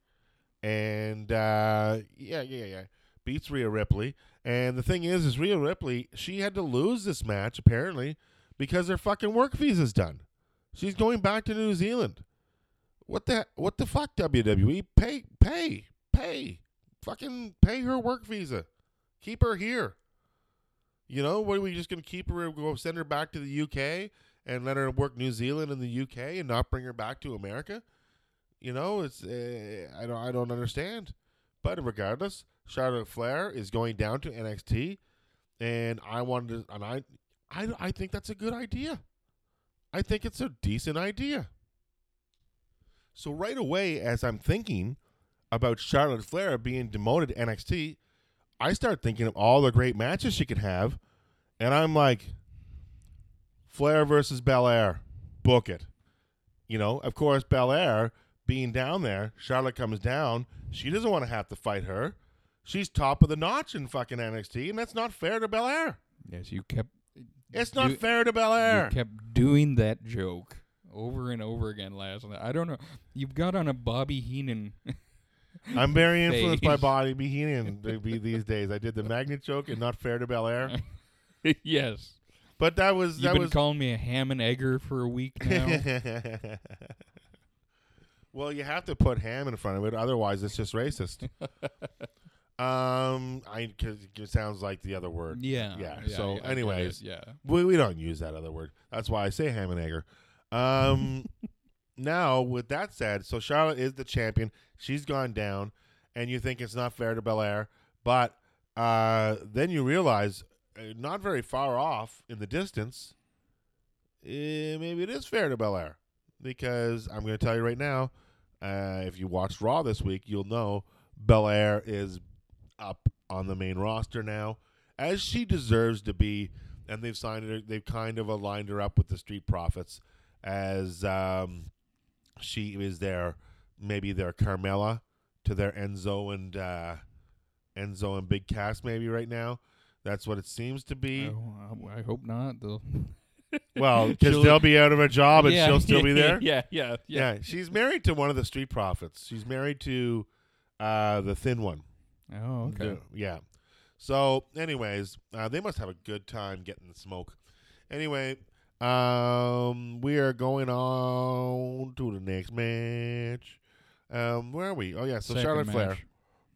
and uh, yeah, yeah, yeah, beats Rhea Ripley. And the thing is, is Rhea Ripley, she had to lose this match apparently because her fucking work visa's done. She's going back to New Zealand. What the what the fuck WWE? Pay pay pay. Fucking pay her work visa. Keep her here. You know, what are we just gonna keep her go send her back to the UK and let her work New Zealand and the UK and not bring her back to America? You know, it's uh, I don't I don't understand. But regardless, Charlotte Flair is going down to NXT, and I wanted to, and I I I think that's a good idea. I think it's a decent idea. So right away, as I'm thinking about Charlotte Flair being demoted to NXT, I start thinking of all the great matches she could have, and I'm like, Flair versus Belair, book it. You know, of course, Belair being down there, Charlotte comes down. She doesn't want to have to fight her. She's top of the notch in fucking NXT, and that's not fair to Belair. yes, you kept. It's not do- fair to You kept doing that joke over and over again last night. I don't know. You've got on a Bobby Heenan. (laughs) I'm very influenced by Bobby Heenan (laughs) these days. I did the magnet joke and not fair to Belair. (laughs) yes. But that was You've that been was calling me a ham and egger for a week now. Well, you have to put ham in front of it, otherwise it's just racist. (laughs) um, I cause it sounds like the other word. yeah, Yeah, yeah. so it, anyways, yeah. We we don't use that other word. That's why I say ham and egger. Um, (laughs) now with that said, so Charlotte is the champion. She's gone down, and you think it's not fair to Belair, but uh, then you realize, uh, not very far off in the distance, eh, maybe it is fair to Belair because I'm going to tell you right now. Uh, if you watched Raw this week, you'll know Belair is up on the main roster now, as she deserves to be. And they've signed her. They've kind of aligned her up with the Street Profits, as um, she is their maybe their Carmella to their Enzo and uh, Enzo and Big Cass maybe right now. That's what it seems to be. Oh, I, I hope not. They'll Well, (laughs) because they'll be out of a job and Yeah, she'll still be there. yeah, yeah, yeah. Yeah, she's married to one of the Street Profits. She's married to uh, the thin one. Oh, okay. The- yeah. So, anyways, uh, they must have a good time getting the smoke. Anyway, um, we are going on to the next match. Um, where are we? Oh yeah, so Second Charlotte Flair.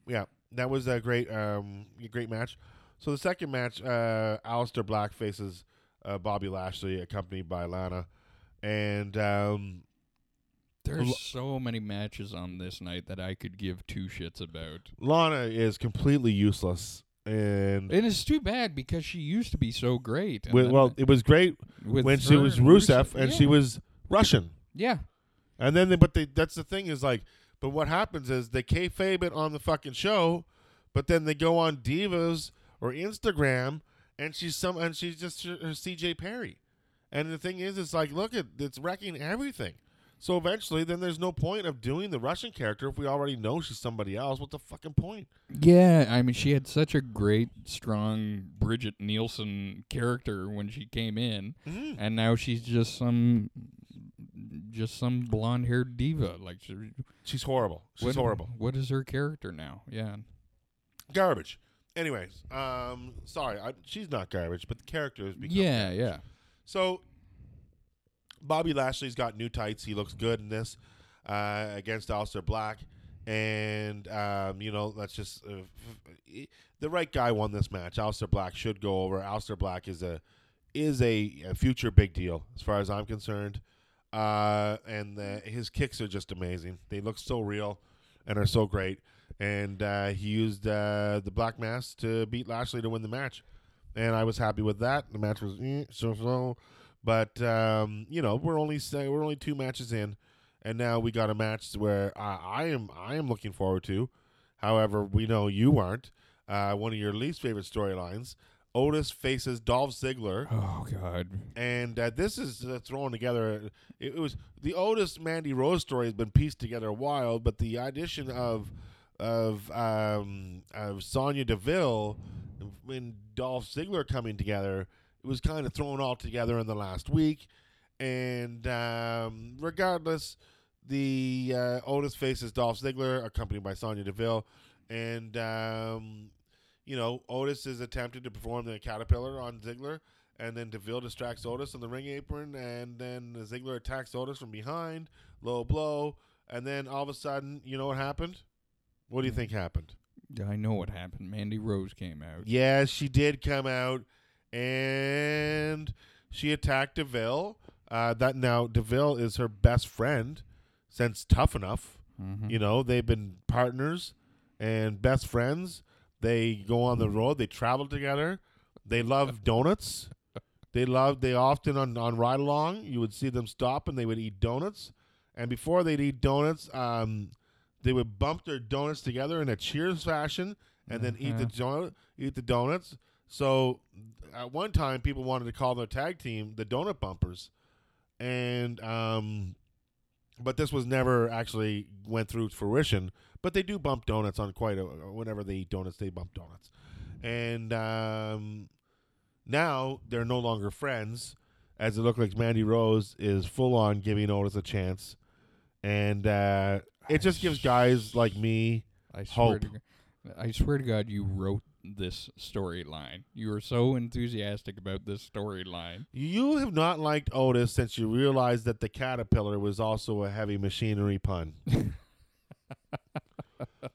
Yeah, that was a great, um, great match. So the second match, uh, Aleister Black faces uh, Bobby Lashley, accompanied by Lana, and um, There's Lo- so many matches on this night that I could give two shits about. Lana is completely useless. And and It is too bad because she used to be so great. and wi- then well, it was great when she was and Rusev and yeah. she was Russian. yeah, And then, they, but they, that's the thing is like, but what happens is they kayfabe it on the fucking show, but then they go on Divas or Instagram, and she's some, and she's just her, her CJ Perry. And the thing is, it's like, look at it's wrecking everything. So eventually, then there's no point of doing the Russian character if we already know she's somebody else. What's the fucking point? yeah. I mean, she had such a great, strong Brigitte Nielsen character when she came in, Mhm. and now she's just some, just some blonde-haired diva. Like, she, She's horrible. She's what- horrible. What is her character now? Yeah. Garbage. Anyways, um, sorry, I, she's not garbage, but the character become Yeah, yeah. So Bobby Lashley's got new tights. He looks good in this uh, against Aleister Black, and um, you know that's just uh, f- the right guy won this match. Aleister Black should go over. Aleister Black is a is a, a future big deal as far as I'm concerned, uh, and the, his kicks are just amazing. They look so real and are so great. And uh, he used uh, the Black Mass to beat Lashley to win the match and I was happy with that. The match was eh, so so, but um, you know we're only we're only two matches in, and now we got a match where I, I am I am looking forward to. However, we know you aren't. Uh, one of your least favorite storylines. Otis faces Dolph Ziggler, Oh God. and uh, this is uh, thrown together. It, it was the Otis Mandy Rose story has been pieced together a while, but the addition of of um, of Sonya Deville and Dolph Ziggler coming together, it was kind of thrown all together in the last week. And um, regardless, the uh, Otis faces Dolph Ziggler, accompanied by Sonya Deville, and um, you know Otis is attempting to perform the caterpillar on Ziggler, and then Deville distracts Otis on the ring apron, and then Ziggler attacks Otis from behind, low blow, and then all of a sudden, you know what happened? What do you think happened? I know what happened. Mandy Rose came out. Yes, she did come out, and she attacked Deville. Uh, that now Deville is her best friend since Tough Enough. Mhm. You know they've been partners and best friends. They go on the road. They travel together. They love (laughs) donuts. They love. They often on on ride along. You would see them stop and they would eat donuts. And before they'd eat donuts, um, they would bump their donuts together in a cheers fashion, and then eat the donut, eat the donuts. So at one time, people wanted to call their tag team the Donut Bumpers, and um, but this was never actually went through fruition. But they do bump donuts on quite a whenever they eat donuts, they bump donuts, and um, now they're no longer friends, as it looked like Mandy Rose is full on giving Otis a chance, and uh, it just gives guys like me I swear hope. to I swear to God, you wrote this storyline. You were so enthusiastic about this storyline. You have not liked Otis since you realized that the caterpillar was also a heavy machinery pun. (laughs)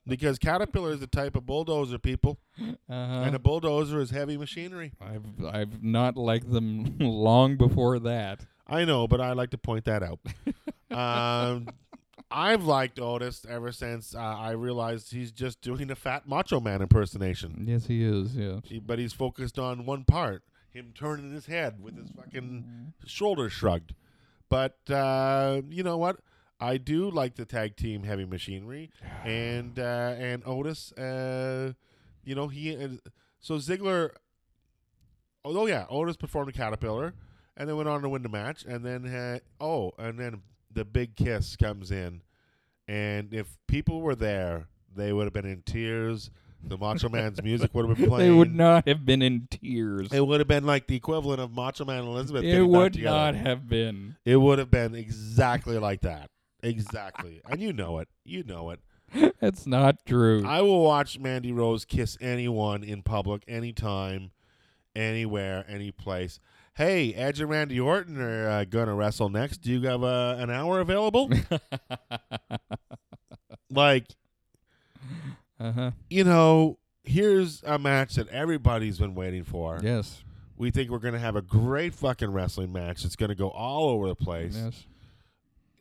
because caterpillar is the type of bulldozer people, Uh-huh. and a bulldozer is heavy machinery. I've I've not liked them (laughs) long before that. I know, but I like to point that out. (laughs) um, I've liked Otis ever since uh, I realized he's just doing a fat Macho Man impersonation. Yes, he is. Yeah. He- but he's focused on one part him turning his head with his fucking shoulders shrugged. But uh, you know what? I do like the tag team heavy machinery (sighs) and uh, and Otis. Uh, you know he uh, so Ziggler. Oh yeah, Otis performed a Caterpillar, and then went on to win the match, and then had, oh, and then the big kiss comes in, and if people were there, they would have been in tears. The Macho Man's (laughs) music would have been playing. They would not have been in tears. It would have been like the equivalent of Macho Man and Elizabeth. It would not have been. It would have been exactly like that. Exactly. and you know it. You know it. (laughs) That's not true. I will watch Mandy Rose kiss anyone in public, anytime, anywhere, any place. Hey, Edge and Randy Orton are uh, going to wrestle next. Do you have uh, an hour available? (laughs) like, uh-huh. you know, here's a match that everybody's been waiting for. Yes. We think we're going to have a great fucking wrestling match. It's going to go all over the place. Yes.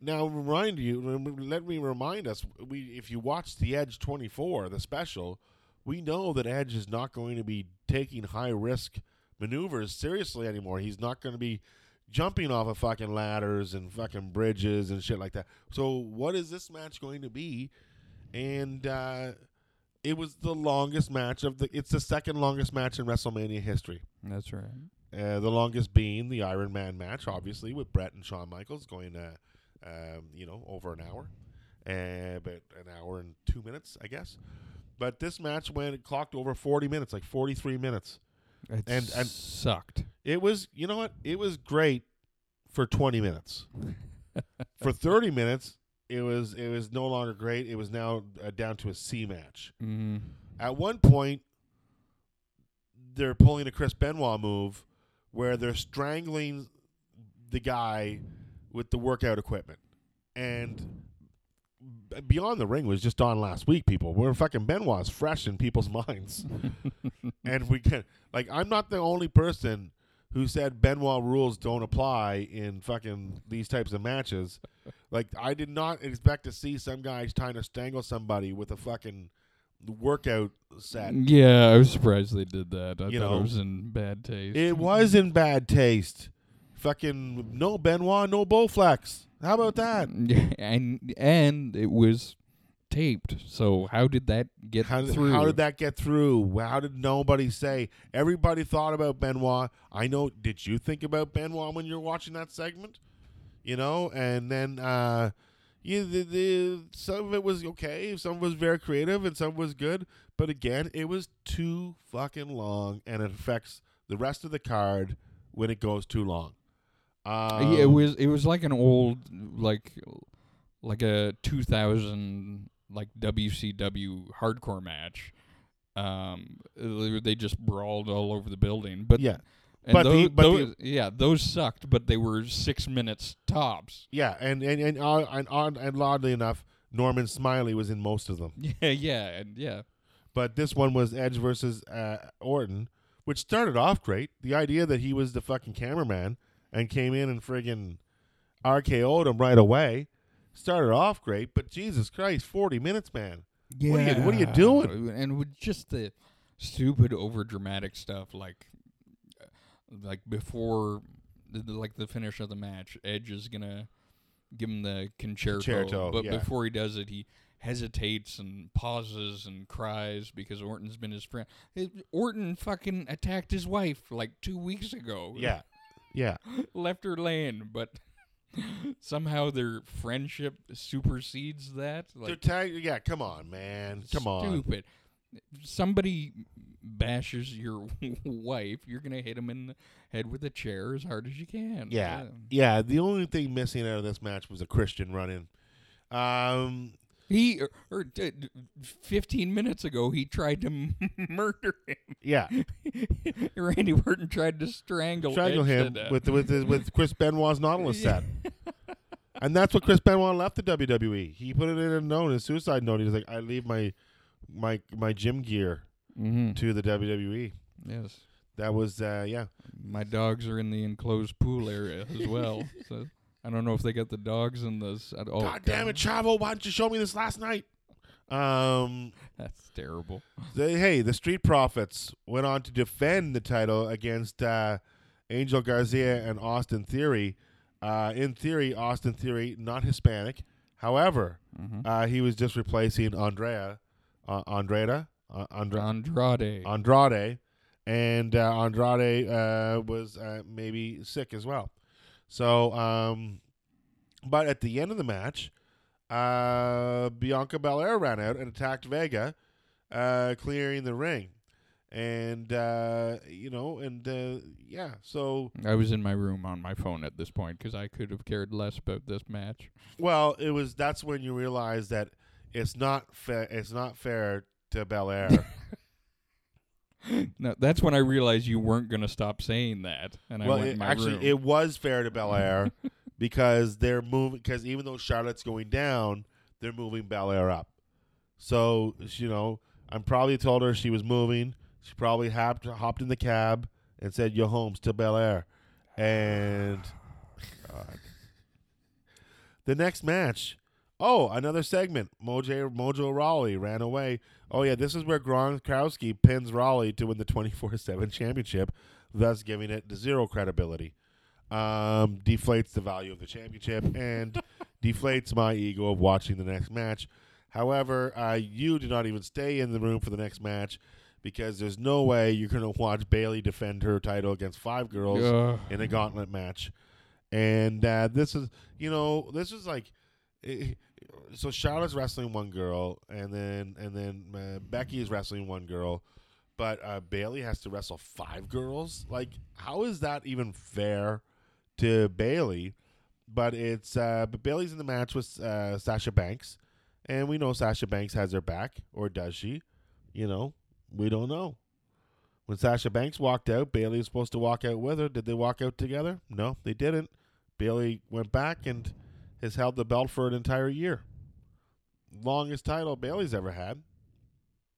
Now, remind you. Let me remind us. We, if you watch the Edge 24, the special, we know that Edge is not going to be taking high risk maneuvers seriously anymore. He's not going to be jumping off of fucking ladders and fucking bridges and shit like that. So, what is this match going to be? And uh, it was the longest match of the. It's the second longest match in WrestleMania history. That's right. Uh, the longest being the Iron Man match, obviously, with Bret and Shawn Michaels going, uh, um, you know, over an hour, uh, but an hour and two minutes, I guess. But this match went it clocked over forty minutes, like forty three minutes. It And- and- sucked. It was, you know what? It was great for twenty minutes. (laughs) for thirty minutes, it was it was no longer great. It was now uh, down to a C match. Mm-hmm. At one point, they're pulling a Chris Benoit move where they're strangling the guy with the workout equipment. And Beyond the Ring was just on last week, people. We're fucking Benoit's fresh in people's (laughs) minds. and we can, like, I'm not the only person who said Benoit rules don't apply in fucking these types of matches. Like, I did not expect to see some guy trying to strangle somebody with a fucking workout set. Yeah, I was surprised they did that. I You thought know, it was in bad taste. It was in bad taste. Fucking no Benoit, no Bowflex. How about that? (laughs) And and it was taped. So how did that get How, through? how did that get through? How did nobody say? Everybody thought about Benoit. I know. Did you think about Benoit when you were watching that segment? You know, and then uh, you the, the some of it was okay, some was very creative, and some was good. But again, it was too fucking long, and it affects the rest of the card when it goes too long. Um, yeah, it was it was like an old like like a 2000 like WCW hardcore match. Um, they just brawled all over the building, but yeah. but those, the- but the- yeah, those sucked, but they were six minutes tops. Yeah, and and and uh, and, odd and oddly enough, Norman Smiley was in most of them. (laughs) Yeah, yeah, and yeah. But this one was Edge versus uh, Orton, which started off great. The idea that he was the fucking cameraman and came in and friggin' RKO'd him right away started off great. But Jesus Christ, forty minutes, man. Yeah. What are you- what are you doing? And with just the stupid over dramatic stuff like uh, like before the, like the finish of the match, Edge is going to give him the Con-Chair-To, Con-Chair-To, but yeah. before he does it he hesitates and pauses and cries because Orton's been his friend. Orton fucking attacked his wife like 2 weeks ago. Yeah, yeah. (laughs) left her laying, but (laughs) somehow their friendship supersedes that. They're Like tag- yeah, come on, man. Come on. stupid. Somebody bashes your (laughs) wife, you're gonna hit him in the head with a chair as hard as you can. Yeah, yeah. The only thing missing out of this match was a Christian run in. Um, He or, or d- 15 minutes ago he tried to m- (laughs) murder him. Yeah, (laughs) Randy Orton tried to strangle strangle Edge to him death. with with his- with Chris Benoit's Nautilus set. (laughs) And that's what Chris Benoit left the WWE. He put it in a note, a suicide note. He was like, "I leave my my my gym gear Mhm. to the WWE." Yes. That was uh, yeah. My dogs are in the enclosed pool area as well. so I don't know if they got the dogs in the. s- Oh, God damn it, Chavo! Why didn't you show me this last night? Um, (laughs) That's terrible. they, hey, the Street Profits went on to defend the title against uh, Angel Garza and Austin Theory. Uh, in theory, Austin Theory not Hispanic. However, Mhm. uh, he was just replacing Andrea, uh, Andrada, uh, Andra- Andrade. Andrade, and uh, Andrade uh, was uh, maybe sick as well. So, um, but at the end of the match, uh, Bianca Belair ran out and attacked Vega, uh, clearing the ring, and uh, you know, and uh, yeah, so I was in my room on my phone at this point because I could have cared less about this match. well, it was that's when you realize that it's not fair. It's not fair to Belair. (laughs) No, that's when I realized you weren't going to stop saying that, and I well, went it, actually, room. it was fair to Belair (laughs) because they're moving. Because even though Charlotte's going down, they're moving Belair up. So you know, I'm probably told her she was moving. She probably hopped hopped in the cab and said, "Yo, home's to Bel Air," and God. the next match. Oh, another segment. Mojo Mojo Rawley ran away. Oh yeah, this is where Gronkowski pins Rawley to win the (laughs) twenty four seven championship, thus giving it zero credibility. Um, deflates the value of the championship and (laughs) deflates my ego of watching the next match. However, uh, you do not even stay in the room for the next match because there's no way you're going to watch Bayley defend her title against five girls Ugh. in a gauntlet match. And uh, this is, you know, this is like, eh, so Charlotte's wrestling one girl, and then and then uh, Becky is wrestling one girl, but uh, Bayley has to wrestle five girls. Like, how is that even fair to Bayley? But it's uh, but Bayley's in the match with uh, Sasha Banks, and we know Sasha Banks has her back, or does she? You know, we don't know. When Sasha Banks walked out, Bayley was supposed to walk out with her. Did they walk out together? No, they didn't. Bayley went back and has held the belt for an entire year. Longest title Bayley's ever had.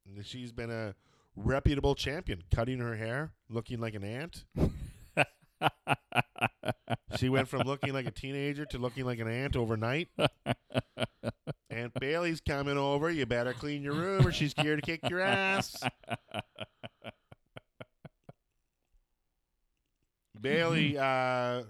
And she's been a reputable champion, cutting her hair, looking like an ant. (laughs) She went from looking like a teenager to looking like an ant overnight. Aunt Bayley's coming over. You better clean your room or she's here to kick your ass. Bayley, uh,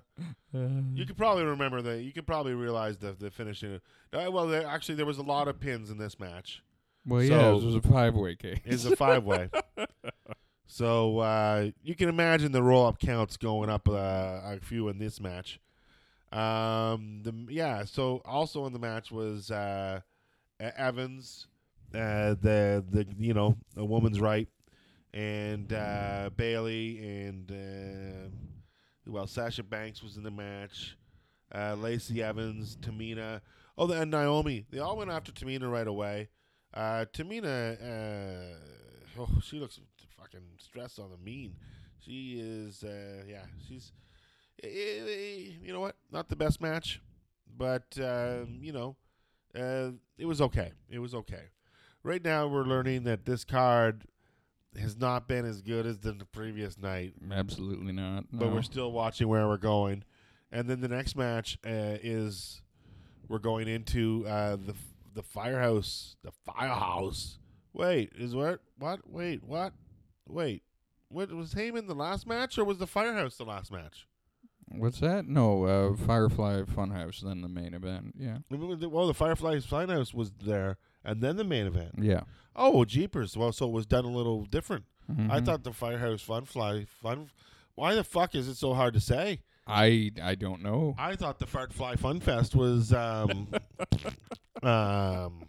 you could probably remember that. You could probably realize the the finishing. Uh, well, there, actually, there was a lot of pins in this match. well, yeah, it was a five-way case. It's a five way. (laughs) so uh, you can imagine the roll up counts going up uh, a few in this match. Um, the yeah. So also in the match was uh, Evans, uh, the the you know a woman's right, and uh, Bayley and uh, well Sasha Banks was in the match. Uh, Lacey Evans, Tamina, oh, and Naomi. They all went after Tamina right away. Uh, Tamina, uh, oh, she looks fucking stressed on the mean. She is, uh, yeah, she's, eh, eh, you know what? Not the best match, but um, you know, uh, it was okay. It was okay. Right now, we're learning that this card has not been as good as the previous night, Absolutely not. but we're still watching where we're going. And then the next match uh, is we're going into uh, the the firehouse. The firehouse. Wait, is what? What? Wait, what? Wait, what was Heyman the last match, or was the firehouse the last match? What's that? No, uh, Firefly Funhouse, then the main event. Yeah. Well, the Firefly Firehouse was there, and then the main event. Yeah. Oh, jeepers! Well, so it was done a little different. I Mhm. thought the Firehouse Fun Fly Fun. Why the fuck is it so hard to say? I I don't know. I thought the Fart Fly Fun Fest was um (laughs) um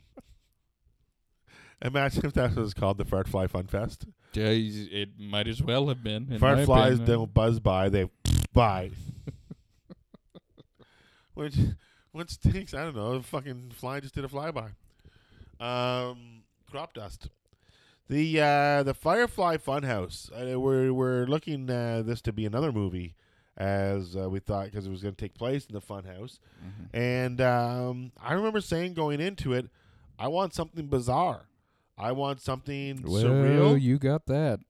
Imagine if that was called the Fart Fly Fun Fest. Yeah, it might as well have been. Fart flies opinion. don't buzz by, they (laughs) by. (laughs) Which what stinks, I don't know, fucking fly just did a flyby. Um, crop dust. The uh, the Firefly Funhouse. Uh, we're we're looking uh, this to be another movie, as uh, we thought because it was going to take place in the Funhouse. Mm-hmm. And um, I remember saying going into it, I want something bizarre. I want something Well, surreal. you got that.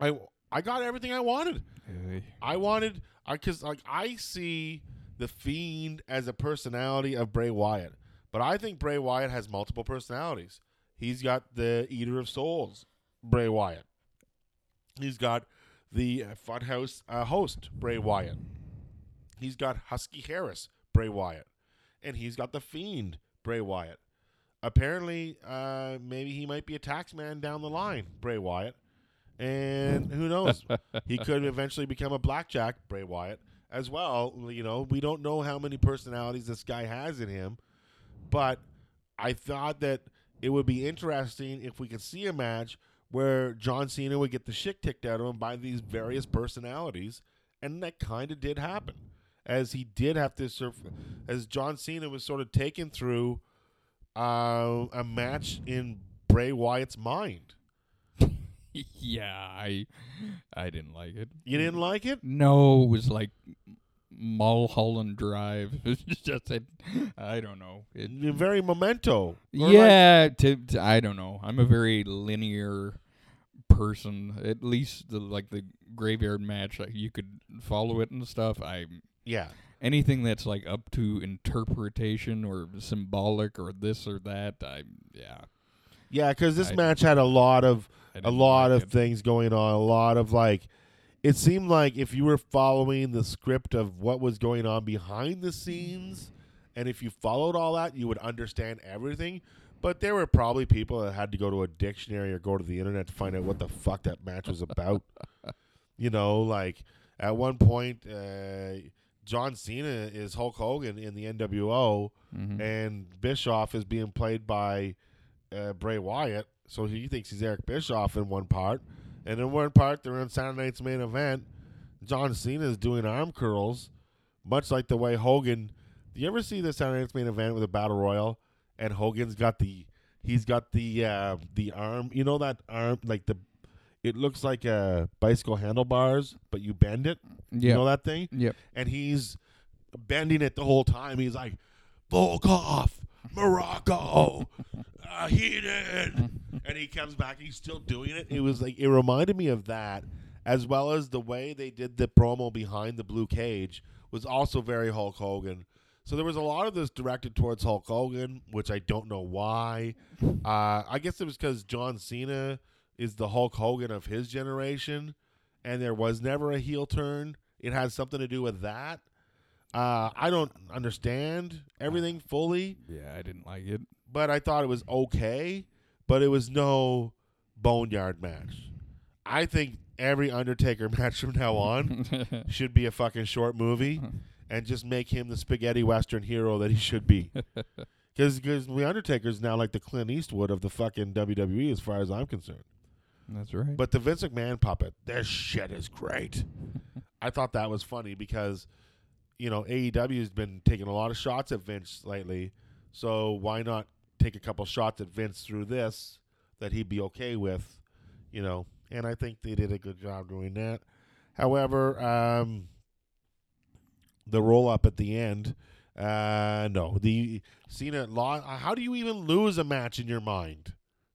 I I got everything I wanted. Uh, I wanted I because like I see the Fiend as a personality of Bray Wyatt, but I think Bray Wyatt has multiple personalities. He's got the Eater of Souls, Bray Wyatt. He's got the uh, Funhouse uh, host, Bray Wyatt. He's got Husky Harris, Bray Wyatt, and he's got the Fiend, Bray Wyatt. Apparently, uh, maybe he might be a taxman down the line, Bray Wyatt. And who knows? (laughs) he could eventually become a blackjack, Bray Wyatt, as well. You know, we don't know how many personalities this guy has in him, but I thought that it would be interesting if we could see a match where John Cena would get the shit kicked out of him by these various personalities, and that kind of did happen, as he did have to surf, as John Cena was sort of taken through uh, a match in Bray Wyatt's mind. (laughs) yeah, I I didn't like it. You didn't like it? No, it was like Mulholland Drive. (laughs) Just it, I don't know. It, You're very memento. Or like- yeah, to, to I don't know. I'm a very linear person. At least the like the graveyard match, like, you could follow it and stuff. I yeah. anything that's like up to interpretation or symbolic or this or that. I yeah. Yeah, because this I- match had a lot of a lot like of it. things going on. A lot of like, it seemed like if you were following the script of what was going on behind the scenes, and if you followed all that, you would understand everything. But there were probably people that had to go to a dictionary or go to the internet to find out what the fuck that match was about. (laughs) you know, like at one point, uh, John Cena is Hulk Hogan in the NWO, Mhm. and Bischoff is being played by uh, Bray Wyatt. So he thinks he's Eric Bischoff in one part, and in one part they're in Saturday Night's main event. John Cena is doing arm curls, much like the way Hogan. Do you ever see the Saturday Night's main event with a battle royal, and Hogan's got the he's got the uh, the arm. You know that arm like the. It looks like a bicycle handlebars, but you bend it. You know that thing? Yep. and he's bending it the whole time. He's like, Volkoff, Morocco, uh, heated. and he comes back, he's still doing it. It was like, it reminded me of that, as well as the way they did the promo behind the blue cage was also very Hulk Hogan. So there was a lot of this directed towards Hulk Hogan, which I don't know why. Uh, I guess it was because John Cena is the Hulk Hogan of his generation, and there was never a heel turn. It had something to do with that. Uh, I don't understand everything fully, Yeah, I didn't like it. but I thought it was okay. But it was no boneyard match. I think every Undertaker (laughs) match from now on (laughs) should be a fucking short movie and just make him the spaghetti western hero that he should be. (laughs) Because the Undertaker's now like the Clint Eastwood of the fucking WWE, as far as I'm concerned. That's right. But the Vince McMahon puppet, this shit is great. I thought that was funny because, you know, AEW has been taking a lot of shots at Vince lately. So why not take a couple shots at Vince through this that he'd be okay with, you know? And I think they did a good job doing that. However, um, the roll up at the end, uh, no, the Cena law. How do you even lose a match in your mind?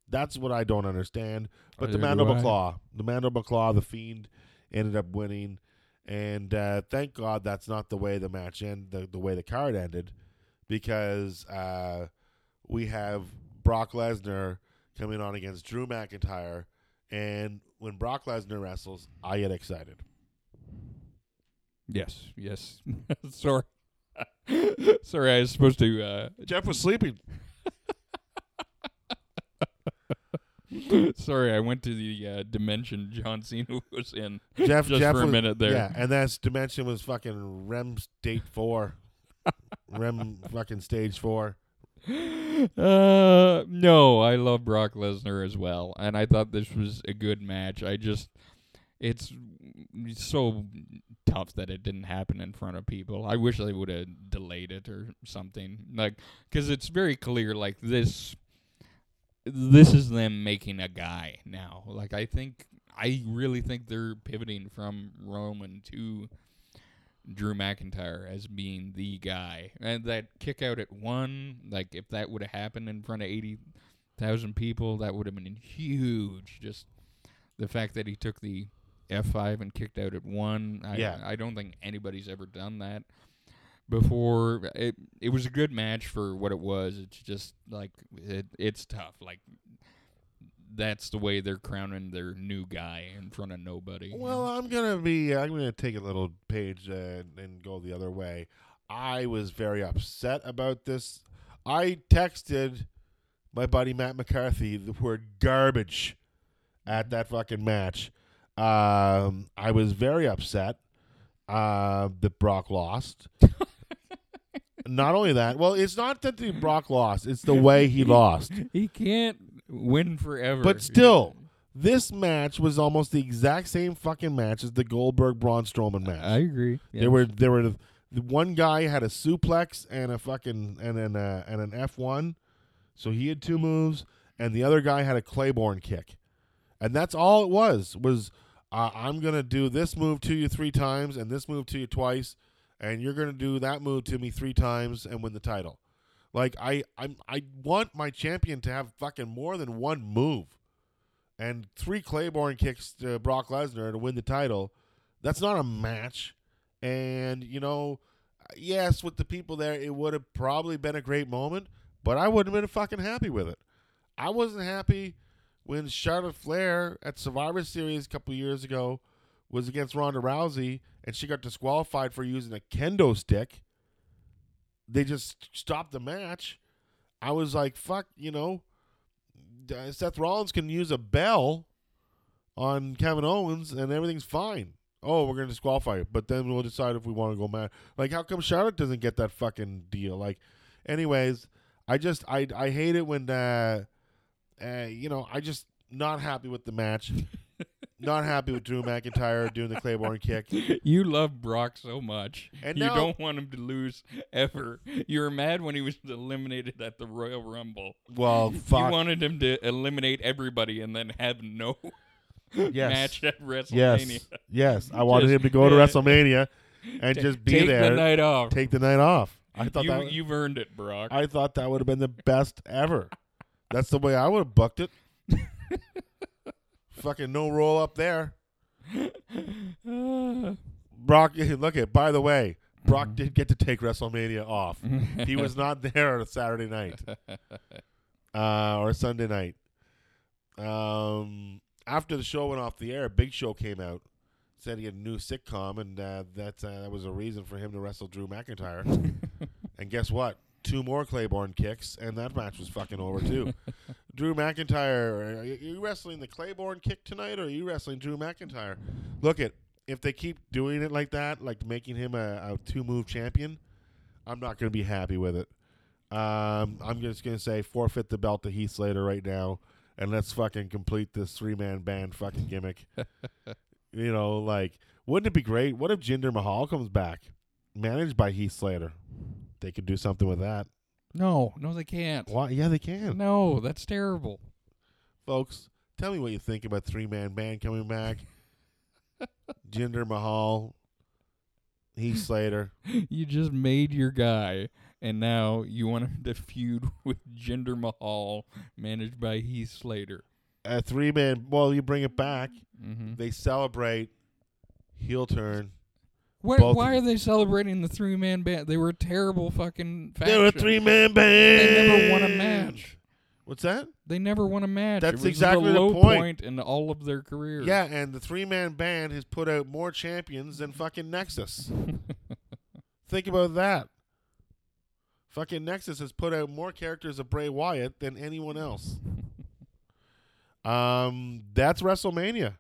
That's what I don't understand. But the Neither do Mandible I. Claw, the Mandible Claw, the Fiend ended up winning, and uh, thank God that's not the way the match ended, the, the way the card ended, because uh, we have Brock Lesnar coming on against Drew McIntyre, and when Brock Lesnar wrestles, I get excited. yes, yes. (laughs) Sorry. (laughs) Sorry, I was supposed to uh Jeff was sleeping. (laughs) (laughs) Sorry, I went to the uh, dimension John Cena was in. Jeff, Just Jeff for a was- minute there. Yeah, and that dimension was fucking REM state four, (laughs) REM fucking stage four. Uh, no, I love Brock Lesnar as well, and I thought this was a good match. I just, it's so tough that it didn't happen in front of people. I wish they would have delayed it or something, like, because it's very clear, like this. This is them making a guy now. Like I think I really think they're pivoting from Roman to Drew McIntyre as being the guy. And that kick out at one, like if that would have happened in front of eighty thousand people, that would have been huge. Just the fact that he took the F five and kicked out at one. I, Yeah. I don't think anybody's ever done that before. It it was a good match for what it was. It's just like it, it's tough. Like that's the way they're crowning their new guy in front of nobody. Well, I'm gonna be. I'm gonna take a little page uh, and go the other way. I was very upset about this. I texted my buddy Matt McCarthy the word garbage at that fucking match. Um, I was very upset uh, that Brock lost. (laughs) not only that, well, it's not that the Brock (laughs) lost; it's the way he lost. he can't win forever. But still, this match was almost the exact same fucking match as the Goldberg Braun Strowman match. I agree. There were there were one guy had a suplex and a fucking and an uh, and an F one, so he had two moves, and the other guy had a Claymore kick, and that's all it was. Was uh, I'm gonna do this move to you three times and this move to you twice, and you're gonna do that move to me three times and win the title. Like I I'm I want my champion to have fucking more than one move, and three Claymore kicks to Brock Lesnar to win the title. That's not a match. And, you know, yes, with the people there, it would have probably been a great moment, but I wouldn't have been fucking happy with it. I wasn't happy when Charlotte Flair at Survivor Series a couple years ago was against Ronda Rousey and she got disqualified for using a kendo stick. They just stopped the match. I was like, fuck, you know, uh, Seth Rollins can use a bell on Kevin Owens and everything's fine. Oh, we're gonna disqualify it, but then we'll decide if we want to go mad. Like, how come Charlotte doesn't get that fucking deal? Like, anyways, I just I I hate it when uh, uh you know I just not happy with the match, (laughs) not happy with Drew McIntyre doing the Claymore kick. (laughs) You love Brock so much. And you now- don't want him to lose ever. You were mad when he was eliminated at the Royal Rumble. Well, You wanted him to eliminate everybody and then have no (laughs) yes, match at WrestleMania. yes, yes. I (laughs) wanted Just, him to go to WrestleMania and Ta- just be there. take there, the night off. take the night off. I thought you, that you've earned it, Brock. I thought that would have been the best ever. That's the way I would have booked it. Fucking no roll up there. Brock, (laughs) look at. By the way, Brock Mm-hmm. did get to take WrestleMania off. he was (laughs) not there on a Saturday night (laughs) uh, or Sunday night. Um, after the show went off the air, Big Show came out, said he had a new sitcom, and uh, that uh, that was a reason for him to wrestle Drew McIntyre. and guess what? Two more Claymore kicks, and that match was fucking over too. (laughs) Drew McIntyre, are you- wrestling the Claymore kick tonight, or are you wrestling Drew McIntyre? Look at if they keep doing it like that, like making him a, a two move champion. I'm not going to be happy with it. Um, I'm just going to say forfeit the belt to Heath Slater right now, and let's fucking complete this three man band fucking gimmick. (laughs) you know, like, wouldn't it be great? What if Jinder Mahal comes back, managed by Heath Slater? They could do something with that. no, no, they can't. Why? Yeah, they can. No, that's terrible. Folks, tell me what you think about three man band coming back. (laughs) Jinder Mahal, Heath Slater. You just made your guy, and now you want him to feud with Jinder Mahal, managed by Heath Slater. A three man. Well, you bring it back. Mm-hmm. They celebrate. Heel turn. Why, Both why are they celebrating the three man band? They were a terrible fucking faction. They were a three man band. They never won a match. What's that? They never won a match. That's exactly the the low point. in all of their careers. Yeah, and the three man band has put out more champions than fucking Nexus. (laughs) Think about that. Fucking Nexus has put out more characters of Bray Wyatt than anyone else. (laughs) Um, that's WrestleMania.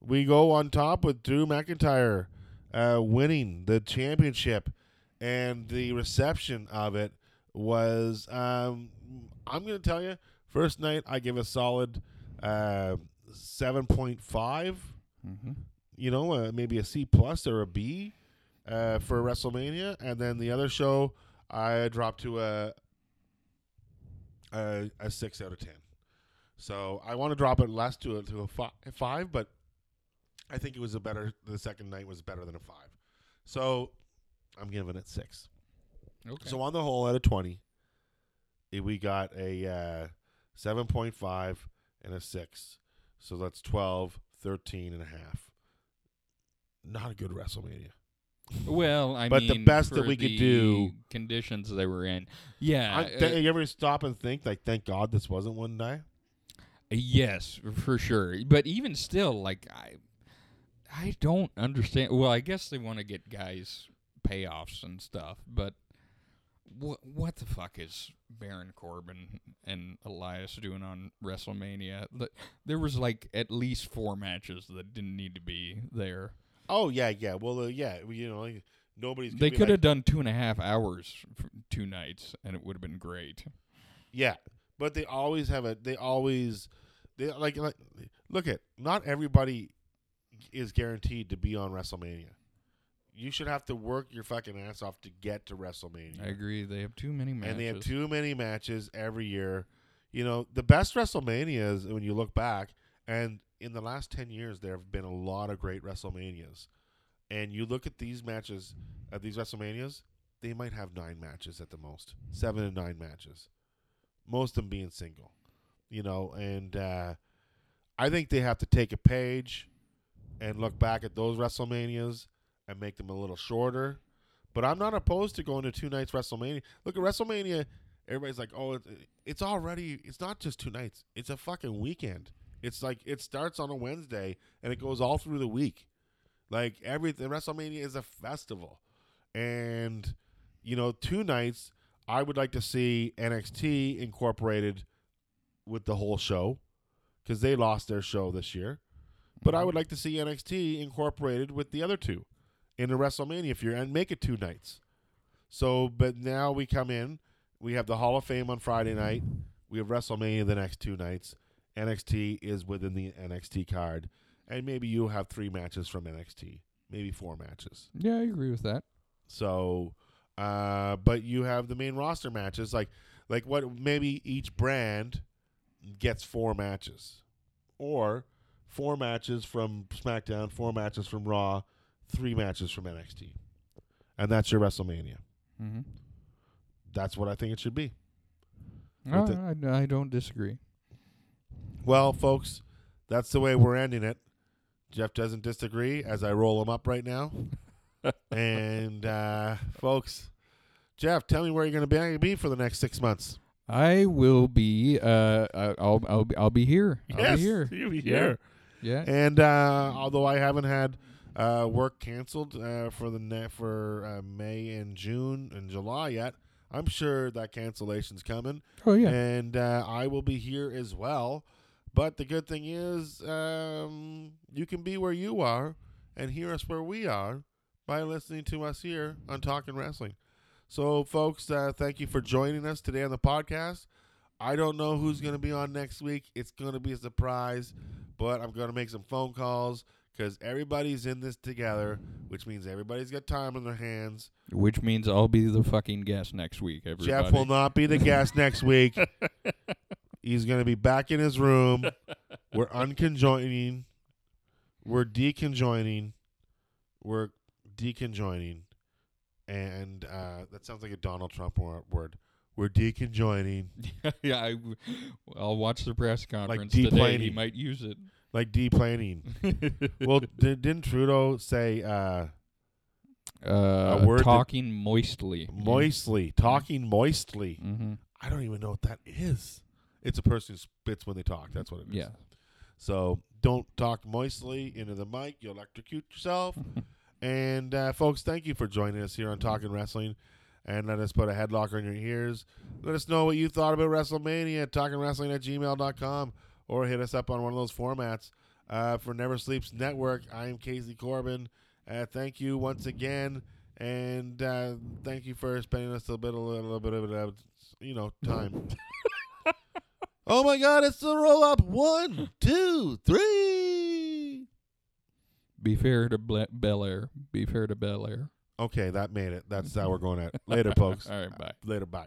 We go on top with Drew McIntyre uh, winning the championship, and the reception of it was. Um, I'm going to tell you, first night I give a solid uh, seven point five. hmm You know, uh, maybe a C plus or a B uh, for WrestleMania, and then the other show I dropped to a a, a six out of ten. So I want to drop it less to a to a fi- five, but I think it was a better. The second night was better than a five. So I'm giving it six. Okay. So on the whole, out of twenty, eh, we got a uh, seven point five and a six. So that's 12, 13 and a half. Not a good WrestleMania. well, I But mean, the best that we could do- conditions they were in. Yeah. I, uh, you ever stop and think like, thank God this wasn't one day? Yes, for sure. But even still, like I, I don't understand. Well, I guess they want to get guys payoffs and stuff, but what what the fuck is Baron Corbin and Elias doing on WrestleMania? There was like at least four matches that didn't need to be there. Oh yeah, yeah. Well, uh, yeah. You know, like, nobody's. gonna They could like, have done two and a half hours for two nights, and it would have been great. Yeah, but they always have a. They always, they like like. Look at not everybody is guaranteed to be on WrestleMania. You should have to work your fucking ass off to get to WrestleMania. I agree. They have too many matches. and they have too many matches every year. You know, the best WrestleManias when you look back, and in the last ten years, there have been a lot of great WrestleManias. And you look at these matches, at these WrestleManias, they might have nine matches at the most, seven and nine matches, most of them being single. You know, and uh, I think they have to take a page and look back at those WrestleManias and make them a little shorter. But I'm not opposed to going to two nights WrestleMania. Look at WrestleMania. Everybody's like, "Oh, it, it's already. It's not just two nights. It's a fucking weekend. It's like it starts on a Wednesday and it goes all through the week. Like everything. WrestleMania is a festival, and you know, two nights. I would like to see NXT incorporated with the whole show because they lost their show this year. But I would like to see NXT incorporated with the other two in a WrestleMania if you're and make it two nights. So, but now we come in, we have the Hall of Fame on Friday night, we have WrestleMania the next two nights. NXT is within the NXT card, and maybe you have three matches from NXT, maybe four matches. Yeah, I agree with that. So, uh, but you have the main roster matches, like like what maybe each brand gets four matches, or four matches from SmackDown, four matches from Raw, three matches from NXT, and that's your WrestleMania. Mm-hmm. That's what I think it should be. No, With I, I don't disagree. Well, folks, that's the way we're ending it. Jeff doesn't disagree as I roll him up right now. (laughs) and uh, folks, Jeff, tell me where you're going to be for the next six months. I will be. Uh, uh, I'll I'll be, I'll be here. I'll be here. you'll be Yeah. here. Yeah. And uh, although I haven't had uh, work canceled uh, for the ne- for uh, May and June and July yet, I'm sure that cancellation's coming. Oh yeah. and uh, I will be here as well. But the good thing is, um, you can be where you are and hear us where we are by listening to us here on Talking Wrestling. So, folks, uh, thank you for joining us today on the podcast. I don't know who's going to be on next week. It's going to be a surprise, but I'm going to make some phone calls because everybody's in this together, which means everybody's got time on their hands. Which means I'll be the fucking guest next week. Everybody. Jeff will not be the guest next week. (laughs) He's going to be back in his room. We're unconjoining. We're deconjoining. We're deconjoining. And uh, that sounds like a Donald Trump word. We're deconjoining. (laughs) yeah. I, will watch the press conference deep today. He might use it. Like deplaning. (laughs) well, did, didn't Trudeau say uh, uh, word that- talking moistly. moistly, talking moistly? Mm-hmm. I don't even know what that is. It's a person who spits when they talk. That's what it is. Yeah. So don't talk moistly into the mic. You'll electrocute yourself. (laughs) and uh, folks, thank you for joining us here on Talking Wrestling. And let us put a headlock on your ears. Let us know what you thought about WrestleMania at talkingwrestling at gmail.com or hit us up on one of those formats. Uh, for Never Sleeps Network, I am Casey Corbin. Uh, thank you once again. And uh, thank you for spending us a bit, a little, bit of, uh, you know, time. (laughs) oh my God, it's the roll up. One, two, three. Be fair to Belair. Be fair to Belair. Okay, that made it. That's how we're going at. (laughs) Later, folks. All right. Bye. Later, bye.